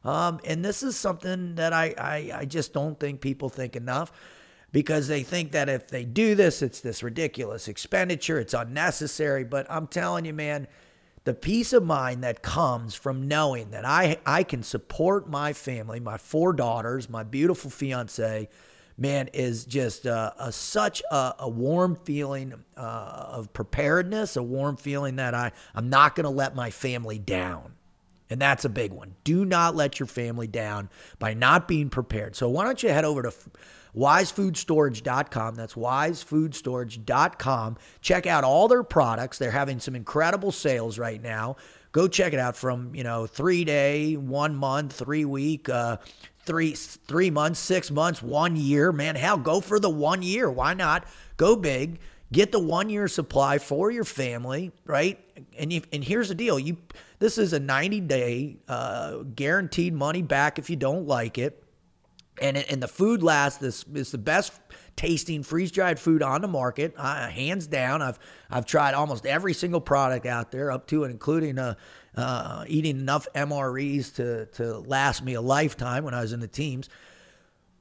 Um, and this is something that I, I, I just don't think people think enough because they think that if they do this, it's this ridiculous expenditure, it's unnecessary. But I'm telling you, man, the peace of mind that comes from knowing that I I can support my family, my four daughters, my beautiful fiance, man, is just uh, a, such a, a, warm feeling uh, of preparedness, a warm feeling that I I'm not going to let my family down. And that's a big one. Do not let your family down by not being prepared. So why don't you head over to wisefoodstorage.com. That's wisefoodstorage.com. Check out all their products. They're having some incredible sales right now. Go check it out from, you know, three day, one month, three week, uh, three three months, six months, one year. Man, hell, go for the one year. Why not? Go big. Get the one year supply for your family, right? And you, and here's the deal: you this is a 90 day uh, guaranteed money back if you don't like it and and the food lasts. This is the best tasting freeze dried food on the market, uh, hands down. I've I've tried almost every single product out there, up to and including uh, uh, eating enough MREs to to last me a lifetime when I was in the teams.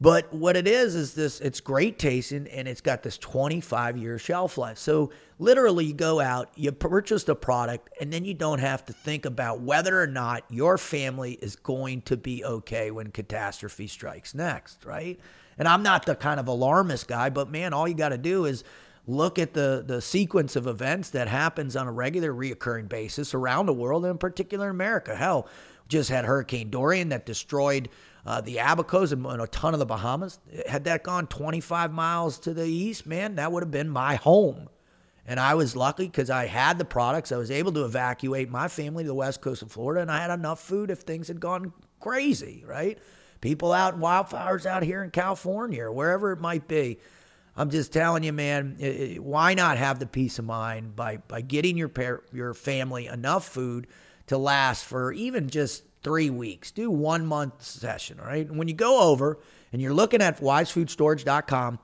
But what it is is this it's great tasting and it's got this 25 year shelf life. So literally you go out, you purchase the product and then you don't have to think about whether or not your family is going to be okay when catastrophe strikes next, right? And I'm not the kind of alarmist guy, but man, all you got to do is look at the the sequence of events that happens on a regular reoccurring basis around the world and in particular America. Hell, just had Hurricane Dorian that destroyed uh, the Abacos and, and a ton of the Bahamas. Had that gone 25 miles to the east, man, that would have been my home. And I was lucky because I had the products. I was able to evacuate my family to the west coast of Florida, and I had enough food if things had gone crazy, right? People out in wildfires out here in California or wherever it might be. I'm just telling you, man, it, it, why not have the peace of mind by, by getting your, par- your family enough food to last for even just three weeks. Do one month session, all right? And when you go over and you're looking at wisefoodstorage.com,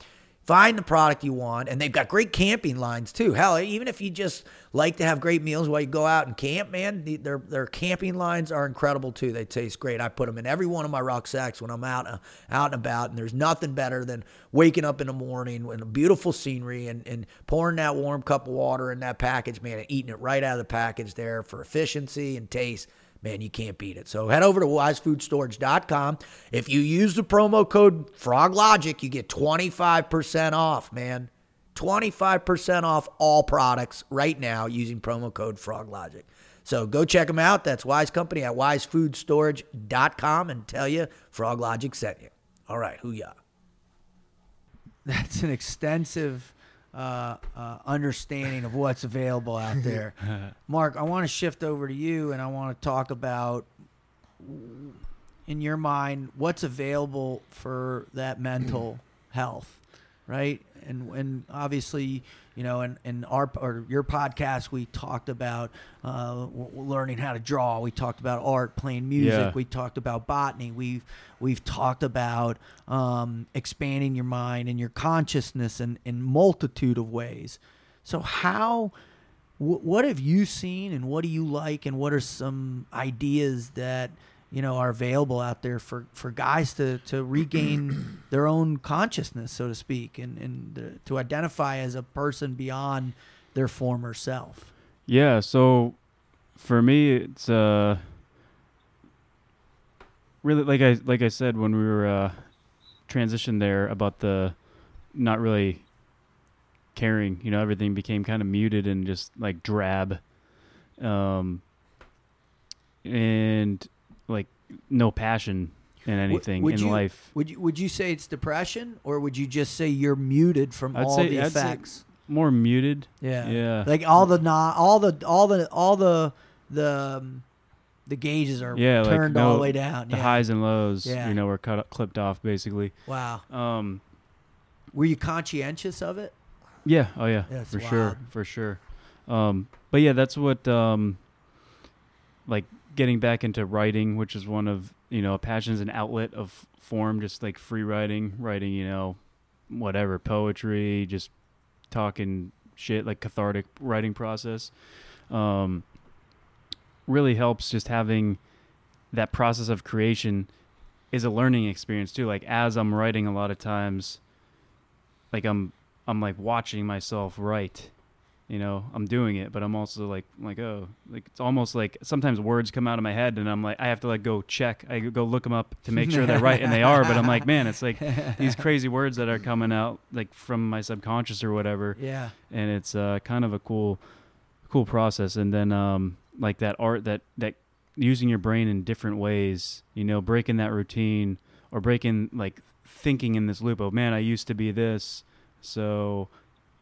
find the product you want. And they've got great camping lines too. Hell, even if you just like to have great meals while you go out and camp, man, their, their camping lines are incredible too. They taste great. I put them in every one of my rucksacks when I'm out, uh, out and about. And there's nothing better than waking up in the morning with a beautiful scenery and, and pouring that warm cup of water in that package, man, and eating it right out of the package there for efficiency and taste man, you can't beat it. So head over to wisefoodstorage.com. If you use the promo code FrogLogic, you get 25% off, man. 25% off all products right now using promo code FrogLogic. So go check them out. That's Wise Company at wisefoodstorage.com and tell you FrogLogic sent you. All right, hoo-yah. That's an extensive uh, uh, understanding of what's available out there. Mark, I want to shift over to you and I want to talk about, in your mind, what's available for that mental health, right? And and obviously, you know, in, in our or your podcast, we talked about uh, learning how to draw. We talked about art, playing music. Yeah. We talked about botany. We've we've talked about um, expanding your mind and your consciousness in in multitude of ways. So how what have you seen and what do you like and what are some ideas that you know are available out there for, for guys to, to regain their own consciousness, so to speak, and, and to identify as a person beyond their former self. Yeah. So for me, it's uh, really like I like I said when we were uh, transitioned there about the not really caring. You know, everything became kind of muted and just like drab. Um, and like no passion in anything would, in you, life. Would you would you say it's depression, or would you just say you're muted from I'd all say, the I'd effects? more muted. Yeah, yeah. Like all the not all the all the all the the um, the gauges are yeah, turned like no, all the way down. The yeah. highs and lows, yeah. you know, were cut clipped off basically. Wow. Um, were you conscientious of it? Yeah. Oh yeah. yeah for wild. sure. For sure. Um, but yeah, that's what um, like getting back into writing, which is one of you know a passions an outlet of form, just like free writing, writing you know whatever poetry, just talking shit like cathartic writing process. Um, really helps just having that process of creation is a learning experience too. Like as I'm writing, a lot of times, like I'm I'm like watching myself write you know I'm doing it, but I'm also like like oh like it's almost like sometimes words come out of my head and I'm like I have to like go check I go look them up to make sure they're right and they are, but I'm like man it's like these crazy words that are coming out like from my subconscious or whatever, Yeah. and it's uh, kind of a cool cool process and then um like that art that that using your brain in different ways you know breaking that routine or breaking like thinking in this loop of man i used to be this so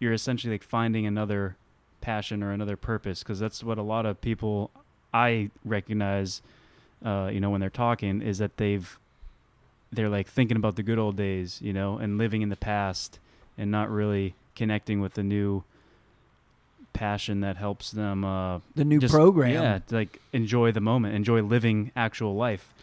you're essentially like finding another passion or another purpose because that's what a lot of people i recognize uh, you know when they're talking is that they've they're like thinking about the good old days you know and living in the past and not really connecting with the new passion that helps them uh The new just- program. yeah like enjoy the moment enjoy living actual life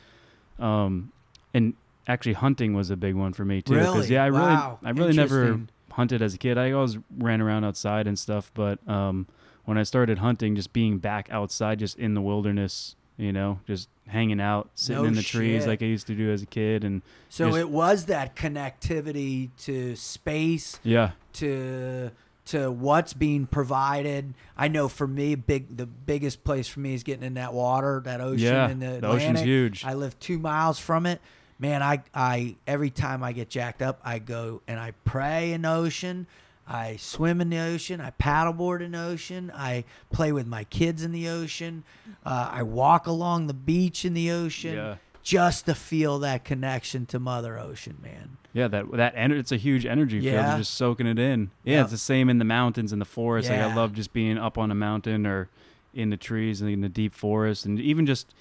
um and actually hunting was a big one for me too Really? yeah i really Wow. i really never. Hunted as a kid i always ran around outside and stuff but um when i started hunting just being back outside just in the wilderness you know just hanging out sitting No in the trees like i used to do as a kid and So Just- it was that connectivity to space, yeah to to what's being provided. I know for me, big the biggest place for me is getting in that water, that ocean Yeah, in the, the ocean's huge. I live two miles from it. Man, I I every time I get jacked up, I go and I pray in the ocean. I swim in the ocean. I paddleboard in the ocean. I play with my kids in the ocean. Uh, I walk along the beach in the ocean Yeah. just to feel that connection to Mother Ocean, man. Yeah, that that ener- it's a huge energy field. Yeah. You're just soaking it in. Yeah, Yep. it's the same in the mountains and the forest. Like Yeah. I love just being up on a mountain or in the trees and in the deep forest, and even just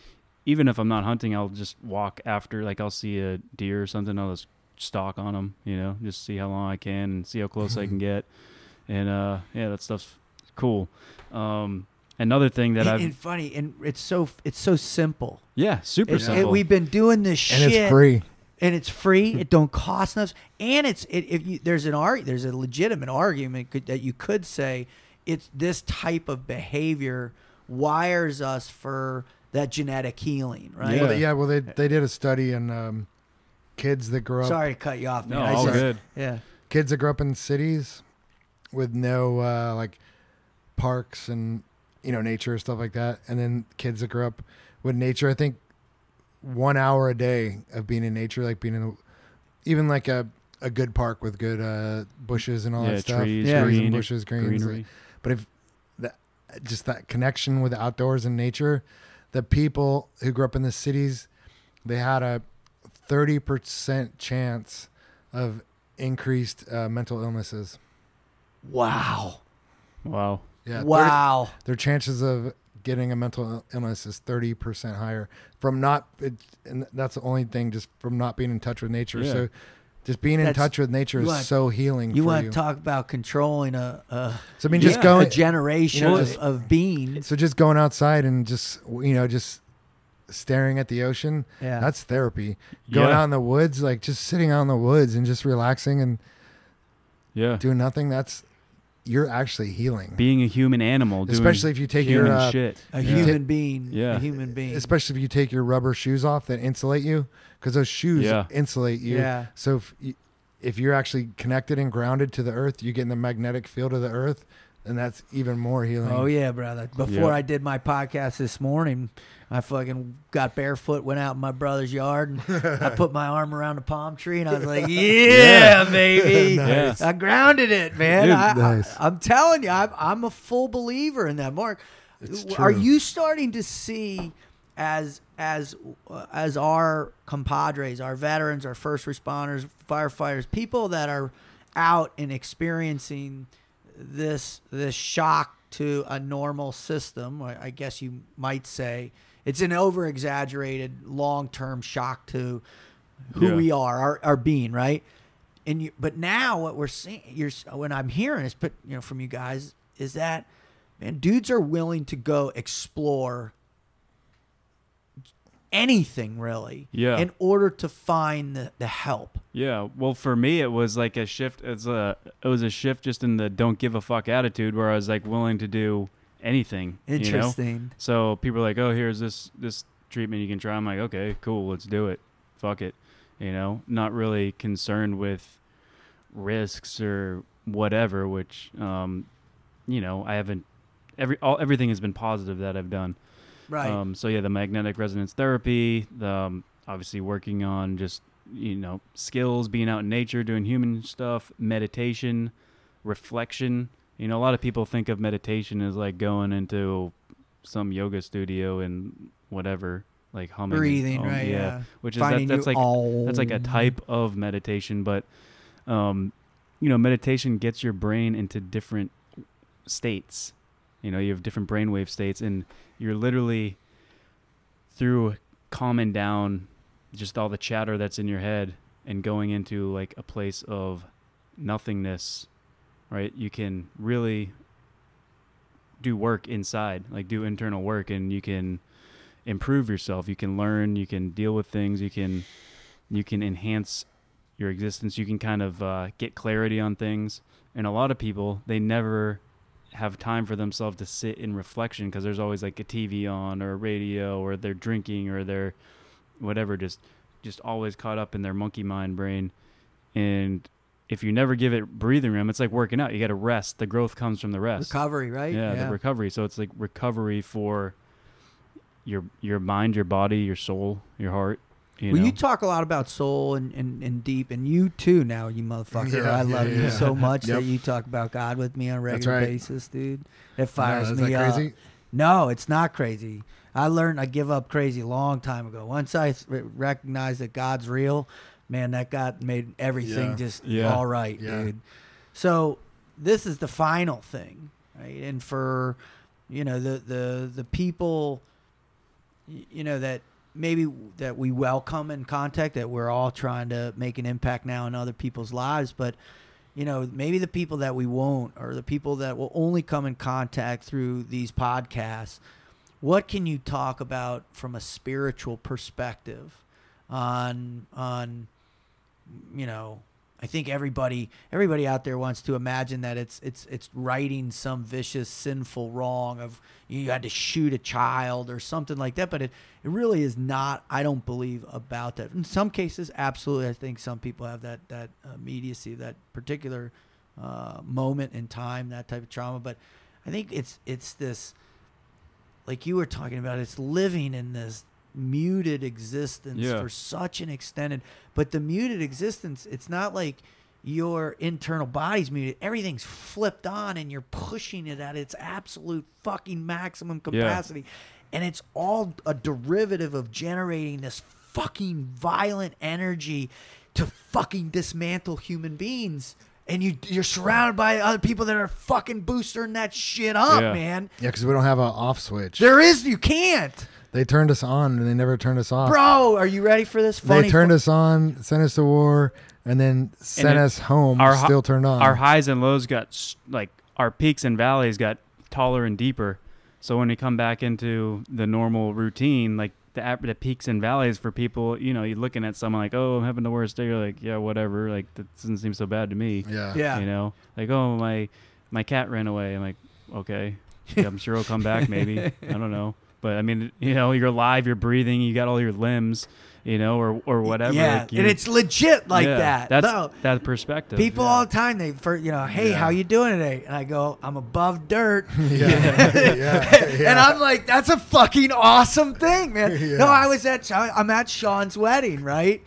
even if I'm not hunting, I'll just walk after. Like I'll see a deer or something, I'll just stalk on them. You know, just see how long I can and see how close I can get. And uh, yeah, that stuff's cool. Um, another thing that and, I've and funny, and it's so it's so simple. yeah, super It's- it- simple. we've been doing this shit. and shit, it's free. and it's free. it don't cost us, and it's it, if you there's an art there's a legitimate argument could, that you could say it's this type of behavior wires us for that genetic healing, right? Yeah. Well, they- yeah, well, they they did a study on um, kids that grew up Sorry to cut you off, man. no, I all just- good. Yeah, kids that grew up in cities with no uh, like parks and you know nature stuff like that, and then kids that grew up with nature. I think one hour a day of being in nature, like being in a, even like a a good park with good uh, bushes and all Yeah, that stuff, trees, Yeah. trees green, and bushes, greens. greenery. But if that just that connection with the outdoors and nature, the people who grew up in the cities, they had a thirty percent chance of increased uh, mental illnesses. wow, Wow. Yeah, 30 wow. their chances of getting a mental illness is thirty percent higher from not. It, and that's the only thing, just from not being in touch with nature. Yeah. So. Just being in touch with nature is want- so healing You for want you. to talk about controlling a a, so I mean, Yeah. just a going. generation you know, of, just- of beings? So just going outside and just you know just staring at the ocean. Yeah, That's therapy. Going Yeah. out in the woods, like just sitting out in the woods and just relaxing and Yeah. doing nothing. That's you're actually healing. Being a human animal, doing especially if you take your human uh, shit. a Yeah. human being. Yeah. a human being. especially if you take your rubber shoes off that insulate you because those shoes Yeah. insulate you. Yeah. So if you, if you're actually connected and grounded to the earth, you get in the magnetic field of the earth, and that's even more healing. Oh yeah, brother. Before Yeah. I did my podcast this morning, I fucking got barefoot, went out in my brother's yard, and I put my arm around a palm tree, and I was like, "Yeah, baby." Nice. I grounded it, man. Dude, I, nice. I, am telling you, I'm, I'm a full believer in that. Mark, It's are you starting to see as as uh, as our compadres, our veterans, our first responders, firefighters, people that are out and experiencing this this shock to a normal system, I I guess you might say it's an over exaggerated long term shock to who Yeah. we are, our, our being, right? And you, but now what we're seeing, you're when I'm hearing is, but you know, from you guys, is that man, dudes are willing to go explore anything really, Yeah. in order to find the, the help. Yeah, well, for me, it was like a shift. It's a it was a shift just in the don't give a fuck attitude, where I was like willing to do anything. You know? Interesting. So people are like, oh, here's this this treatment you can try. I'm like, okay, cool, let's do it. Fuck it. You know, not really concerned with risks or whatever. Which um, you know, I haven't every all everything has been positive that I've done. Right. Um, so yeah, the magnetic resonance therapy, the um, obviously working on just you know skills, being out in nature, doing human stuff, meditation, reflection. You know, a lot of people think of meditation as like going into some yoga studio and whatever, like humming, and- Breathing, um, right? Yeah. which is that, that's like that's like a type of meditation, but um, you know, meditation gets your brain into different states. You know, you have different brainwave states, and you're literally through calming down just all the chatter that's in your head and going into like a place of nothingness, right? You can really do work inside, like do internal work, and you can improve yourself. You can learn. You can deal with things. You can you can enhance your existence. You can kind of uh, get clarity on things. And a lot of people they never have time for themselves to sit in reflection because there's always like a TV on or a radio or they're drinking or they're whatever just just always caught up in their monkey mind brain and if you never give it breathing room it's like working out you got to rest the growth comes from the rest Recovery, right? yeah, the recovery. So it's like recovery for your your mind, your body, your soul, your heart. You well, know? you talk a lot about soul and, and, and deep, and you too now, you motherfucker. Yeah, I love yeah, you yeah. so much Yep. that you talk about God with me on a regular right. basis, dude. It fires No, is me that up. crazy? No, it's not crazy. I learned I give up crazy a long time ago. Once I recognized that God's real, man, that God made everything Yeah. just Yeah. all right, Yeah. dude. So this is the final thing, right? And for you know the the the people, you know that maybe that we welcome in contact that we're all trying to make an impact now in other people's lives, but you know, maybe the people that we won't, or the people that will only come in contact through these podcasts. What can you talk about from a spiritual perspective on on you know? I think everybody everybody out there wants to imagine that it's it's it's righting some vicious sinful wrong of you had to shoot a child or something like that, but it, it really is not. I don't believe about that. In some cases, absolutely, I think some people have that that immediacy, that particular uh, moment in time, that type of trauma. But I think it's it's this, like you were talking about, it's living in this muted existence Yeah. for such an extended. But the muted existence, it's not like your internal body's muted. Everything's flipped on, and you're pushing it at its absolute fucking maximum Yeah. capacity. And it's all a derivative of generating this fucking violent energy to fucking dismantle human beings. And you you're surrounded by other people that are fucking boosting that shit up, Yeah. man. Yeah, because we don't have an off switch. There is you can't. They turned us on and they never turned us off. Bro, are you ready for this? Funny they turned fu- us on, sent us to war, and then sent it- us home. our hi- still turned on. our highs and lows got s- like our peaks and valleys got taller and deeper. So when we come back into the normal routine, like the ap- the peaks and valleys for people, you know, you're looking at someone like, oh, I'm having the worst day. You're like, yeah, whatever. Like that doesn't seem so bad to me. yeah. Yeah. You know, like oh my my cat ran away. I'm like, okay, yeah, I'm sure he'll come back. Maybe I don't know. But I mean, you know, you're alive, you're breathing, you got all your limbs, you know, or or whatever. Yeah, like, you- and it's legit like yeah, that. That's No, that perspective. people yeah. all the time they for you know, hey, Yeah. how you doing today? And I go, I'm above dirt. Yeah. yeah. yeah. And I'm like, that's a fucking awesome thing, man. Yeah. No, I was at I'm at Sean's wedding, right?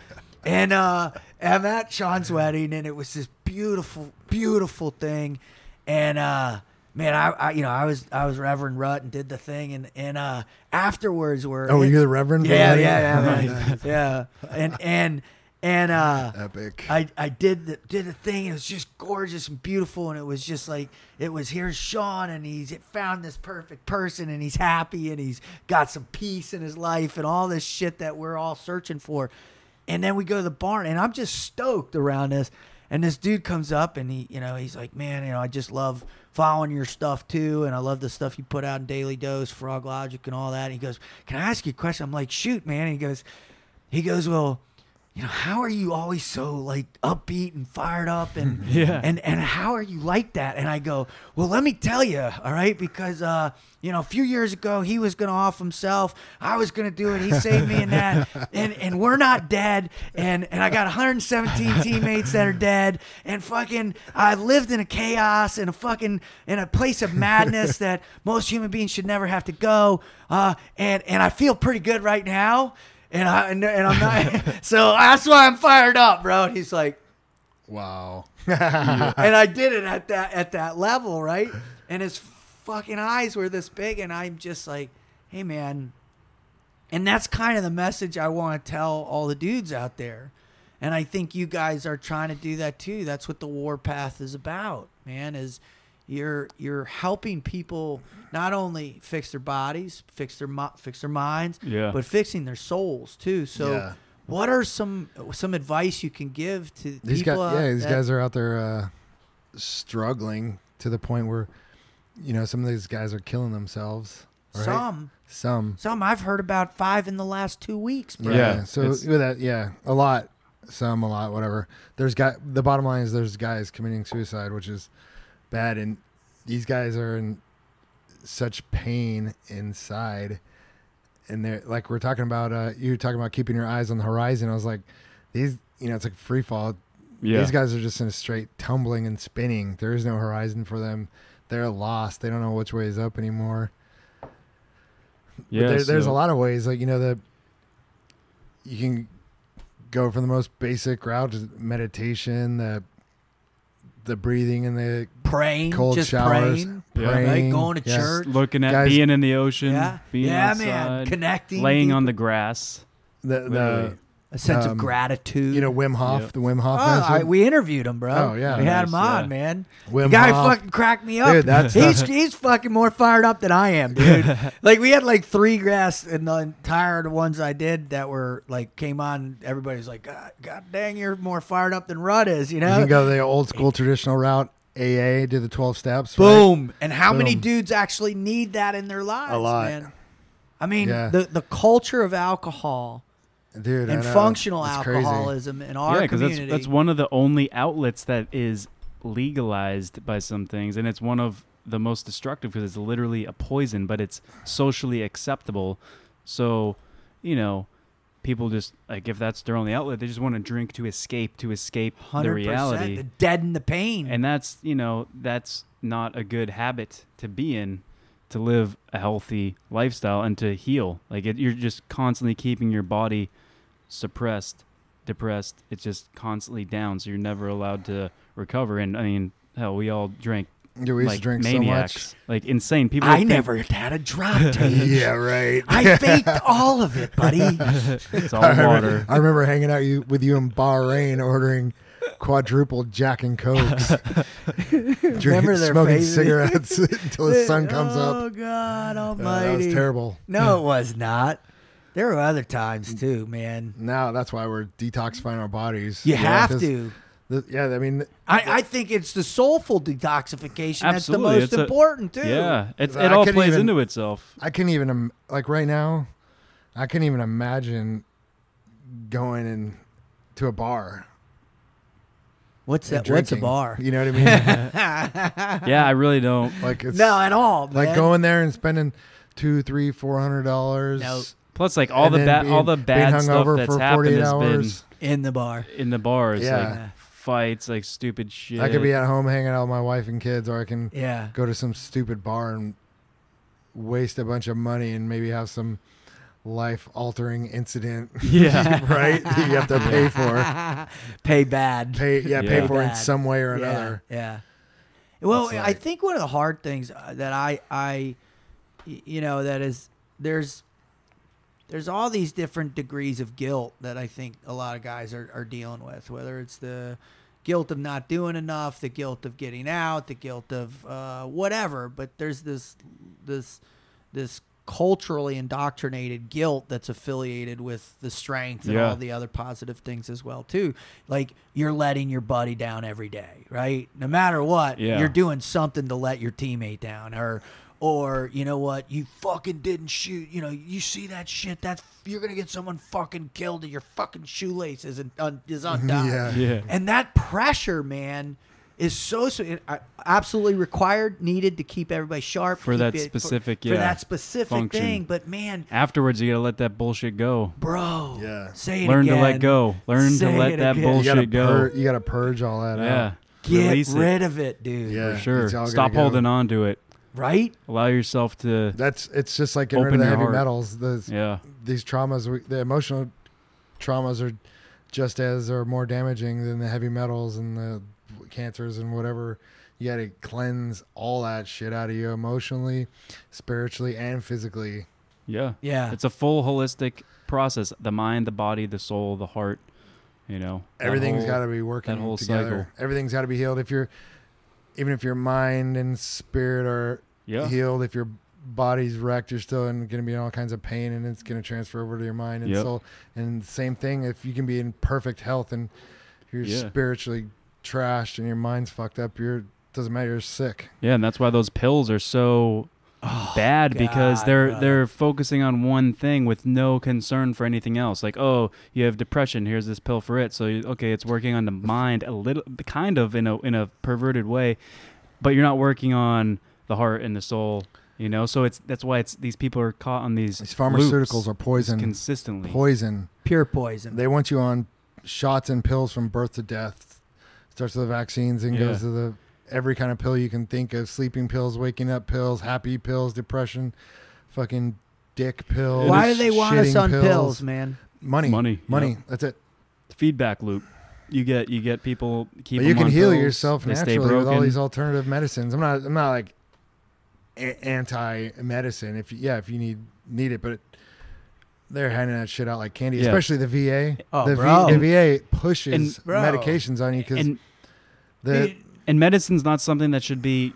And uh I'm at Sean's wedding and it was this beautiful, beautiful thing. And uh man, I, I you know, I was I was Reverend Rut and did the thing and and uh afterwards we're Oh, were you the Reverend? yeah, yeah, yeah, Nice. man. yeah. And and and uh Epic. I, I did the did the thing. It was just gorgeous and beautiful, and it was just like it was. Here's Sean, and he's found this perfect person, and he's happy, and he's got some peace in his life, and all this shit that we're all searching for. And then we go to the barn, and I'm just stoked around this. And this dude comes up, and he, you know, he's like, "Man, you know, I just love following your stuff too, and I love the stuff you put out in Daily Dose, Froglogic, and all that." And he goes, "Can I ask you a question?" I'm like, "Shoot, man." And he goes, he goes, "Well." You know, how are you always so like upbeat and fired up and Yeah. and and how are you like that? And I go, well, let me tell you, all right, because uh, you know, a few years ago he was gonna off himself, I was gonna do it, he saved me in that, and and we're not dead, and and I got 117 teammates that are dead, and fucking I lived in a chaos in a fucking in a place of madness that most human beings should never have to go, uh, and and I feel pretty good right now and I and, and I'm not. so that's why I'm fired up, bro. And he's like, Wow. and I did it at that at that level, right? And his fucking eyes were this big, and I'm just like, hey, man. And that's kind of the message I want to tell all the dudes out there. And I think you guys are trying to do that too. That's what the warpath is about, man. Is you're you're helping people not only fix their bodies, fix their mi- fix their minds, Yeah. but fixing their souls too. So, Yeah. what are some some advice you can give to These people? guys, yeah, these that- guys are out there uh, struggling to the point where, you know, some of these guys are killing themselves. Right? Some, Some. some I've heard about five in the last two weeks, bro. Yeah. Yeah, so with that, yeah, a lot, some, a lot, whatever. There's guy. The bottom line is there's guys committing suicide, which is bad, and these guys are in such pain inside, and they're like we're talking about. Uh, you were talking about keeping your eyes on the horizon. I was like, these, you know, it's like free fall. Yeah. These guys are just in a straight tumbling and spinning. There is no horizon for them. They're lost. They don't know which way is up anymore. yeah. But there, there's a lot of ways, like you know, the you can go from the most basic route, just meditation, the the breathing and the Praying, cold just showers, praying, Yeah. praying, right? Going to yes. church. Looking at Guys- being in the ocean, Yeah, being yeah, outside, man. Connecting, laying on the grass. the the a sense um, of gratitude. you know Wim Hof, Yep. the Wim Hof Oh, I, method. we interviewed him, bro. Oh, yeah. we had Nice, him on, yeah. man. Wim the guy Hof. fucking cracked me up. Dude, that's he's the- he's fucking more fired up than I am, dude. like we had like three guests, and the entire the ones I did that were like came on. Everybody's like, God, God dang, you're more fired up than Rut is, you know? You can go the old school traditional route, AA, do the twelve steps. right? Boom. And how many Boom. dudes actually need that in their lives? A lot. Man? I mean, Yeah. the the culture of alcohol dude, and know. functional It's crazy. alcoholism in our yeah, because that's that's one of the only outlets that is legalized by some things, and it's one of the most destructive because it's literally a poison, but it's socially acceptable. So, you know, people just like if that's their only outlet, they just want to drink to escape to escape the 100% reality. to deaden the pain. and that's you know that's not a good habit to be in to live a healthy lifestyle and to heal like it, you're just constantly keeping your body suppressed depressed it's just constantly down so you're never allowed to recover and i mean hell we all drank Yeah, we used like to drink maniacs like insane people I think- never had a drop so taste. yeah, right. I faked all of it, buddy. it's all I remember, water I remember hanging out you, with you in Bahrain ordering quadruple Jack and Cokes. Drink, Remember smoking faces? cigarettes until the sun comes oh, up. Oh God Uh, almighty. that was terrible. No, it was not. There are other times too, man. Now that's why we're detoxifying our bodies. You Yeah, have 'cause to. the- yeah, I mean, I, I think it's the soulful detoxification that's the most it's a- important too. yeah it's, I it all plays even- into itself I couldn't even like right now. I couldn't even imagine going in to a bar. What's and that? What's a bar? You know what I mean? yeah i really don't like it's no, at all. like going there and spending two, three, four hundred dollars. No. Plus like all and the bad all the bad stuff that's happened 48 has been in the bar. in the bars, Yeah. like fights, like stupid shit. I could be at home hanging out with my wife and kids, or I can Yeah. go to some stupid bar and waste a bunch of money and maybe have some life altering incident. yeah, right? You have to pay for. Pay bad. Pay yeah, Yeah. pay for it in some way or another. Yeah. Well, It's I think one of the hard things uh, that I you know that is there's there's all these different degrees of guilt that I think a lot of guys are, are dealing with, whether it's the guilt of not doing enough, the guilt of getting out, the guilt of uh, whatever. But there's this this this culturally indoctrinated guilt that's affiliated with the strength and Yeah. all the other positive things as well too. Like you're letting your buddy down every day, right? No matter what, Yeah. you're doing something to let your teammate down or or you know what, you fucking didn't shoot. You know, you see that shit. That's you're gonna get someone fucking killed, and your fucking shoelace is un, is undone. Yeah. Yeah. And that pressure, man, is so so uh, absolutely required, needed to keep everybody sharp For that it- specific, for, yeah, that specific function. thing. But man, Afterwards, you gotta let that bullshit go. bro, Yeah. say it Learn again. to let go. Learn Say to let that again. Bullshit gotta, go. pur- you gotta purge all that yeah. out. Get Release it. rid of it, dude. Yeah. For sure. Stop gotta go. holding on to it. Right? Allow yourself to. That's it's just like getting rid of the heavy heart. metals. The, Yeah. These traumas, the emotional traumas, are just as or more damaging than the heavy metals and the cancers and whatever. You got to cleanse all that shit out of you emotionally, spiritually, and physically. Yeah. Yeah. It's a full holistic process. The mind, the body, the soul, the heart. You know. everything's got to be working whole together. cycle. Everything's got to be healed. If you're, even if your mind and spirit are Yeah. healed, if your body's wrecked, you're still going to be in all kinds of pain, and it's going to transfer over to your mind and Yep. soul. And same thing, if you can be in perfect health and you're Yeah. spiritually trashed and your mind's fucked up, you're doesn't matter. You're sick. Yeah, and that's why those pills are so Oh, bad because they're brother. they're focusing on one thing with no concern for anything else. Like, oh, you have depression, here's this pill for it. So you, okay, it's working on the mind a little, kind of in a in a perverted way, but you're not working on the heart and the soul. You know, so it's that's why it's these people are caught on these These pharmaceuticals loops are poison. consistently. Poison. Pure poison. They want you on shots and pills from birth to death. Starts with the vaccines and Yeah. goes to the every kind of pill you can think of: sleeping pills, waking up pills, happy pills, depression, fucking dick pills. Why do they want us on pills, man? Money, Money, money. yep. That's it. Feedback loop. You get you get people keep. but you can heal pills, yourself they naturally with all these alternative medicines. I'm not. I'm not like a- anti-medicine. If you, yeah, if you need need it, but they're handing that shit out like candy, Yeah. especially the VA. Oh, the, bro. v, the VA pushes And- Bro. medications on you because and the and medicine's not something that should be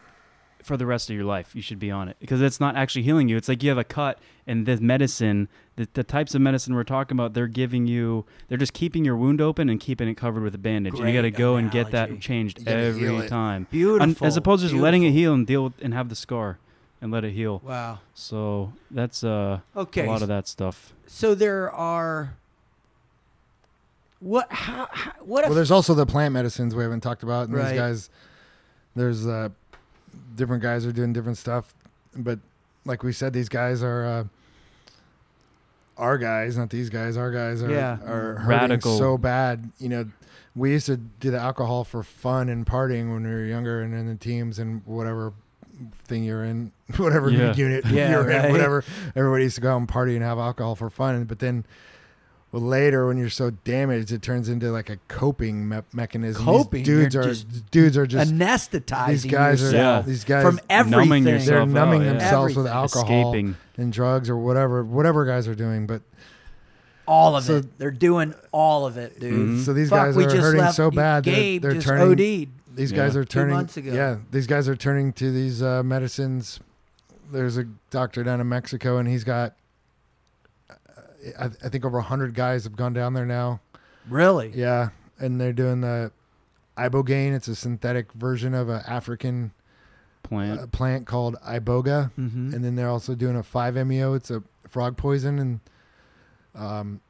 for the rest of your life. You should be on it because it's not actually healing you. It's like you have a cut, and this medicine, the, the types of medicine we're talking about, they're giving you, they're just keeping your wound open and keeping it covered with a bandage. and you got to Great go and get that changed You gotta heal every time, Beautiful. Un- as opposed to just letting it heal and deal with and have the scar and let it heal. Wow. So that's uh, Okay. a lot of that stuff. So there are. What? How? how what? If, well, there's also the plant medicines we haven't talked about. And Right. these guys, there's uh, different guys are doing different stuff, but like we said, these guys are uh, our guys, not these guys. Our guys are Yeah. are hurting Radical. so bad. You know, we used to do the alcohol for fun and partying when we were younger, and in the teams and whatever thing you're in, whatever Yeah. unit Yeah, you're right. in, whatever. Everybody used to go out and party and have alcohol for fun, but then. Well, later when you're so damaged, it turns into like a coping me- mechanism. These dudes You're are just dudes are just anesthetizing these guys are yourself Yeah. these guys from everything. Numbing they're out, numbing yeah. themselves with Everything. alcohol Escaping. and drugs or whatever whatever guys are doing. But all of So- it. They're doing all of it, dude. Mhm. so these Fuck, guys we are just hurting left so bad. They're, Gabe they're just turning. OD'd. These Yeah. guys are Two turning. months ago. Yeah, these guys are turning to these uh, medicines. There's a doctor down in Mexico, and he's got. I, I think over hundred guys have gone down there now. Really? Yeah, and they're doing the ibogaine. It's a synthetic version of an African Plant. uh, plant called iboga, Mm-hmm. and then they're also doing a 5-MeO. It's a frog poison, and um,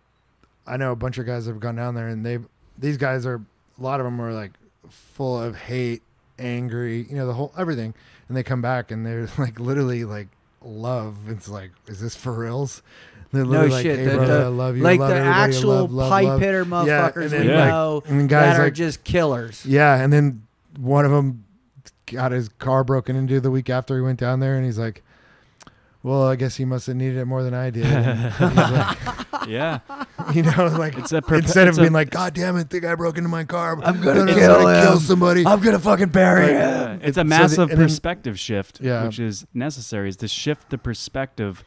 I know a bunch of guys have gone down there, and they these guys are a lot of them are like full of hate, angry, you know, the whole everything, and they come back and they're like literally like love. It's like, is this for reals? No like, shit. Hey, The- brother, the- I love you. like love the actual love, love, pipe hitter Yeah, motherfuckers and we like- know guys that are like just killers. yeah, and then one of them got his car broken into the week after he went down there, and he's like, "Well, I guess he must have needed it more than I did." And he's like, yeah. you know, like It's a perpe- instead of it's a- being like, "God damn it, the guy broke into my car. I'm gonna kill I him. kill somebody." I'm gonna fucking bury Like, him. Yeah, it's a So the- massive and then- perspective shift, Yeah. which is necessary. Is to shift the perspective,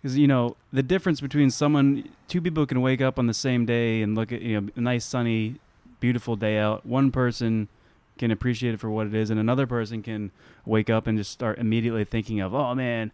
because you know the difference between someone, two people can wake up on the same day and look at you know a nice sunny, beautiful day out. One person can appreciate it for what it is, and another person can wake up and just start immediately thinking of, oh man,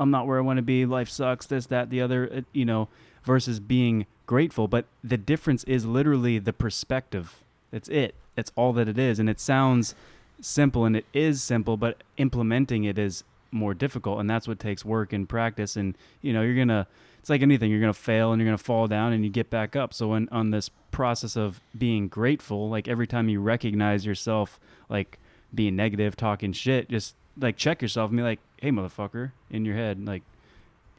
I'm not where I want to be. Life sucks. This, that, the other. It, you know, versus being grateful. But the difference is literally the perspective. It's it. It's all that it is, and it sounds simple, and it is simple. But implementing it is more difficult, and that's what takes work and practice. And you know, you're gonna. It's like anything. You're gonna fail and you're gonna fall down, and you get back up. So when on this process of being grateful, like every time you recognize yourself, like being negative, talking shit, just like check yourself and be like, "Hey, motherfucker," in your head, like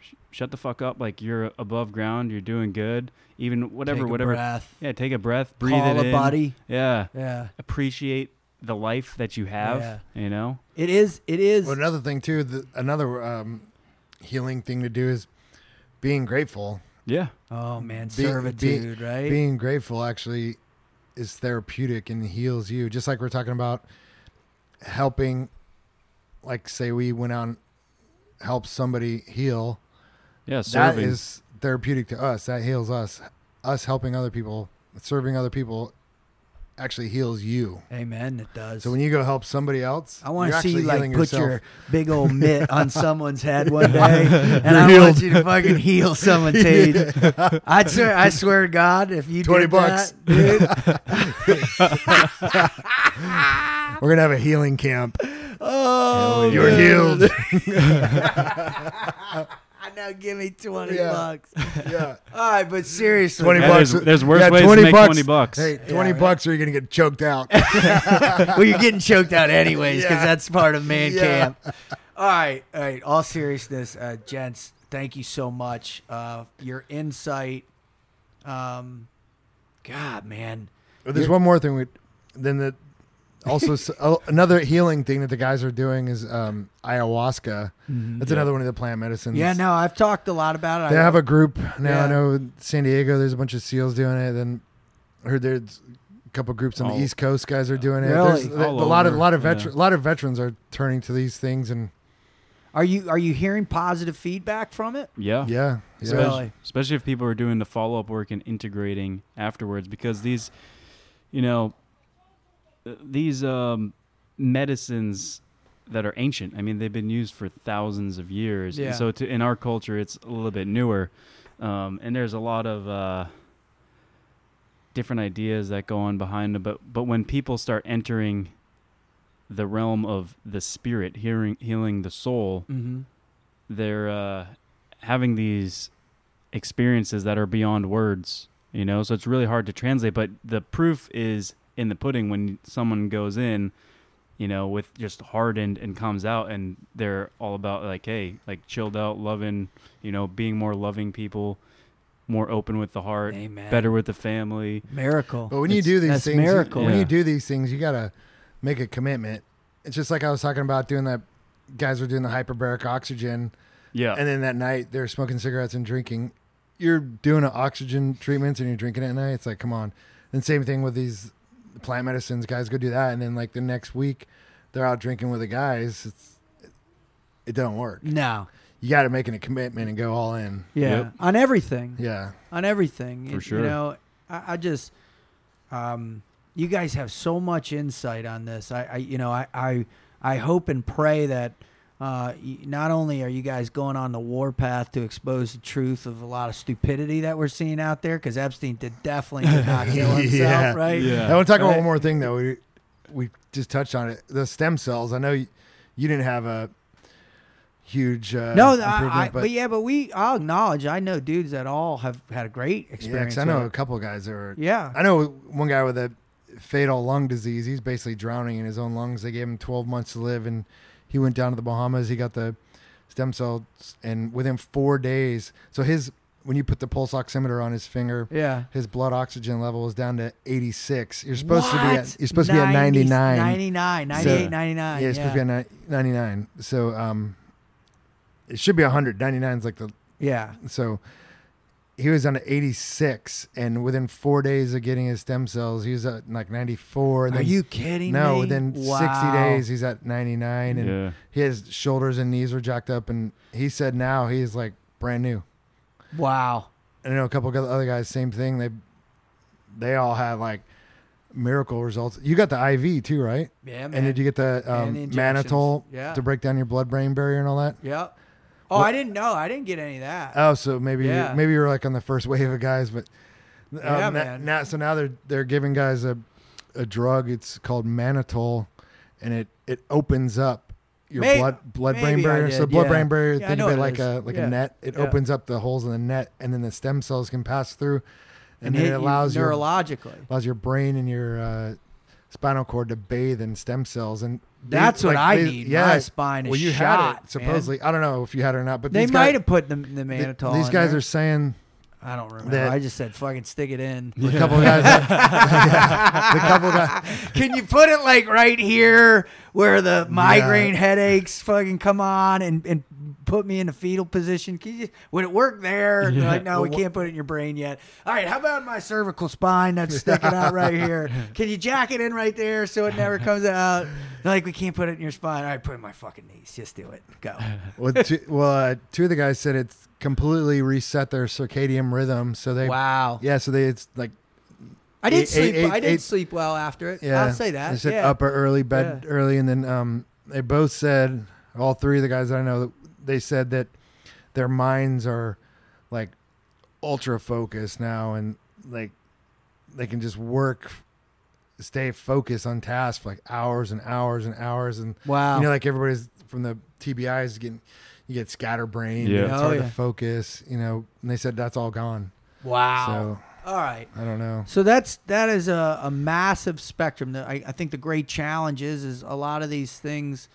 sh- shut the fuck up. Like you're above ground. You're doing good. Even whatever, Take a whatever. breath. Yeah, take a breath. Breathe Call it a in. buddy. Yeah, Yeah. appreciate the life that you have. Yeah. You know. It is. It is. Well, another thing too, the, another um, healing thing to do is being grateful. Yeah. oh man, Be- be- servitude, right? Being grateful actually is therapeutic and heals you. Just like we're talking about helping, like say we went out and helped somebody heal. Yeah. That Serving. is therapeutic to us. That heals us. Us helping other people, serving other people, actually heals you. Amen. It does. So when you go help somebody else, I want to see you like put yourself. your big old mitt on someone's head one day, and I want you to fucking heal someone, Tej. I'd swear, I swear to God, if you 20 did bucks. that, dude. We're gonna have a healing camp. Oh, You're dude. healed. I know. Give me twenty Yeah. bucks. yeah. All right, but seriously, 20 Yeah, bucks. there's- there's worse yeah, ways to 20 make bucks. 20 bucks. Hey, 20 right. bucks or you're going to get choked out. well, you're getting choked out anyways because Yeah. that's part of man Yeah. camp. All right, all right. All seriousness, uh, gents, thank you so much. Uh, your insight. Um, God, man. But there's one more thing. We, then the also s- oh, another healing thing that the guys are doing is um, ayahuasca. That's Yeah. another one of the plant medicines. Yeah, no, I've talked a lot about it. They I- have a group now. Yeah. I know San Diego. There's a bunch of SEALs doing it. Then I heard there's a couple groups on All- the East Coast. Guys are doing it. Really? There's a, a lot of over, lot of yeah. a lot of veterans are turning to these things and Are you are you hearing positive feedback from it? Yeah. yeah, yeah. Especially, Really? especially if people are doing the follow up work and integrating afterwards, because these, you know, these um, medicines that are ancient. I mean, they've been used for thousands of years. Yeah. And so, to, in our culture, it's a little bit newer, um, and there's a lot of uh, different ideas that go on behind it. But but when people start entering the realm of the spirit, hearing healing the soul, Mm-hmm. they're uh, having these experiences that are beyond words, you know. So it's really hard to translate. But the proof is in the pudding when someone goes in, you know, with just hardened and comes out, and they're all about like, hey, like chilled out, loving, you know, being more loving people, more open with the heart, Amen. better with the family. Miracle. Oh, when you do these that's things, you- miracle. when Yeah. you do these things, you gotta make a commitment. It's just like I was talking about doing that. Guys were doing the hyperbaric oxygen, Yeah, and then that night they're smoking cigarettes and drinking. You're doing an oxygen treatments and you're drinking it at night. It's like, come on. And same thing with these plant medicines. Guys go do that, and then like the next week, they're out drinking with the guys. It's it don't work. no. You got to make a commitment and go all in. Yeah. Yep. On everything. Yeah. on everything. For You- sure. You know, I, I just, um, you guys have so much insight on this. I, I you know, I, I, I hope and pray that. Uh, not only are you guys going on the warpath to expose the truth of a lot of stupidity that we're seeing out there, because Epstein did definitely did not kill himself, Yeah. right? Yeah. I want to talk about Right. one more thing though. We we just touched on it. The stem cells. I know you, you didn't have a huge uh, No, I, I, but, but, yeah, but we, I'll acknowledge, I know dudes that all have had a great yeah, 'cause experience. I know a couple of guys that were. Yeah. I know one guy with a fatal lung disease. He's basically drowning in his own lungs. They gave him 12 months to live, and he went down to the Bahamas. He got the stem cells, and within four days, so his when you put the pulse oximeter on his finger, Yeah. his blood oxygen level is down to 86. You're supposed to be at you're supposed to be at 90 99. 99, 98, 99. Yeah, it's supposed to be at 99. So um, it should be 100. 99 is like the yeah. so he was on 86, and within four days of getting his stem cells, he was at like 94. And Are then, you kidding No, me? within 60 days, he's at 99, and yeah. his shoulders and knees were jacked up. And he said now he's like brand new. Wow. And I know a couple of other guys, same thing. They they all had like miracle results. You got the IV too, right? Yeah, man. And did you get the And um, the injections. mannitol Yeah. to break down your blood-brain barrier and all that? Yep. Oh, What- I didn't know. I didn't get any of that. Oh, so maybe Yeah. maybe you're like on the first wave of guys, but um, Yeah, man. Now, so now they're they're giving guys a a drug. It's called mannitol, and it it opens up your May- blood blood brain maybe barrier. so blood yeah. brain barrier, Yeah, think of it like is. a like Yeah. a net. It opens up the holes in the net, and then the stem cells can pass through, and, then hit it you allows your neurologically. allows your brain and your uh, spinal cord to bathe in stem cells, and That's what I they- need. Yeah, My spine is well, you shot. had it supposedly. I don't know if you had it or not, but They might guys, have put the, the th- mannitol. these guys there. are saying I don't remember. that- I just said fucking stick it in. a couple of guys. the couple guys. Can you put it like right here where the migraine headaches fucking come on and, and put me in a fetal position? Can you, would it work there? They're like, no, we can't put it in your brain yet. All right, how about my cervical spine that's sticking out right here? Can you jack it in right there so it never comes out? They're like, we can't put it in your spine. All right, put it in my fucking knees. Just do it. Go. Well, two, well, uh, two of the guys said it's completely reset their circadian rhythm. So they, Wow. yeah, so they it's like I did Eight- sleep. eight- I did eight- sleep well after it. yeah, I'll say that. They said yeah. up early, bed early, and then um, they both said all three of the guys that I know they said that their minds are like ultra focused now, and like they can just work, stay focused on task for like hours and hours and hours, and Wow. you know, like everybody's from the TBIs getting you get scatterbrain, Yeah. yeah, it's Oh, hard yeah. to focus, you know. And they said that's all gone. wow. So All right. I don't know. So that's that is a, a massive spectrum. That I, I think the great challenge is is a lot of these things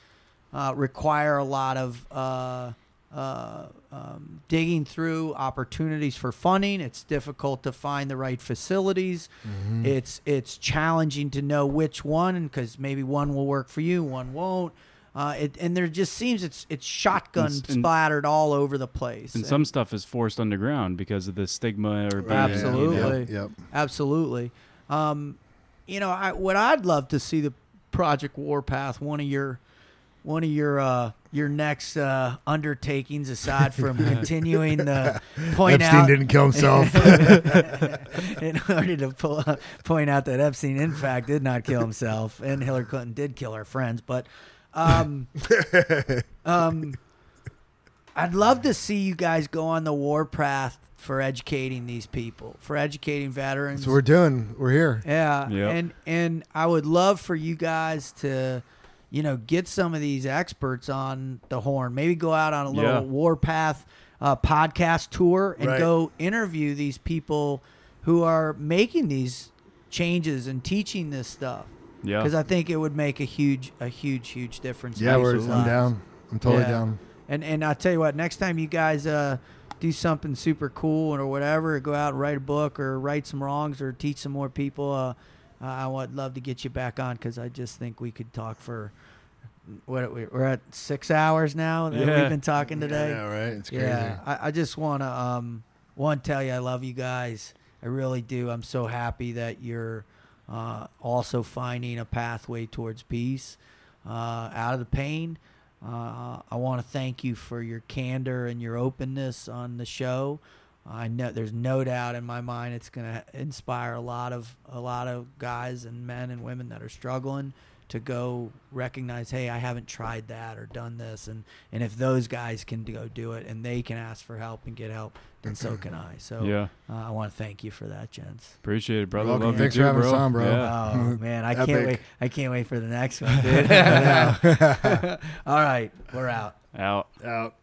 uh, require a lot of uh, uh, um, digging through opportunities for funding. It's difficult to find the right facilities. Mm-hmm. It's it's challenging to know which one because maybe one will work for you, one won't. Uh, it, and there just seems it's it's shotgun And- and- splattered all over the place. And some stuff is forced underground because of the stigma or being, you know. Absolutely. Yep. yep. Absolutely. Um, you know, I, what I'd love to see the Project Warpath, one of your, one of your, uh, your next uh, undertakings, aside from continuing the point out that Epstein out, didn't kill himself. in order to pull, point out that Epstein, in fact, did not kill himself, and Hillary Clinton did kill her friends. But, um, um, I'd love to see you guys go on the warpath for educating these people, for educating veterans. That's what we're doing. We're here. Yeah, Yep. and and I would love for you guys to, you know, get some of these experts on the horn. Maybe go out on a little Yeah. Warpath uh, podcast tour and Right. go interview these people who are making these changes and teaching this stuff. Yeah. Because I think it would make a huge, a huge, huge difference. Yeah, we're, I'm down. I'm totally Yeah. down. And and I tell you what, next time you guys uh, do something super cool or whatever, go out and write a book or write some wrongs or teach some more people. Uh, I would love to get you back on because I just think we could talk for what we- we're at six hours now that Yeah. we've been talking today. Yeah, right. It's crazy. Yeah, I, I just want to um, one tell you I love you guys. I really do. I'm so happy that you're uh, also finding a pathway towards peace uh, out of the pain. Uh, I want to thank you for your candor and your openness on the show. I know there's no doubt in my mind it's going to inspire a lot of a lot of guys and men and women that are struggling to go recognize, hey, I haven't tried that or done this, and and if those guys can go do it and they can ask for help and get help, then so can I. So Yeah. uh, I want to thank you for that, gents. Appreciate it, brother. Love Thanks you for too, having bro. us on, bro. Yeah. Oh man, I can't wait! I can't wait for the next one, dude. All right, we're out. Out. Out.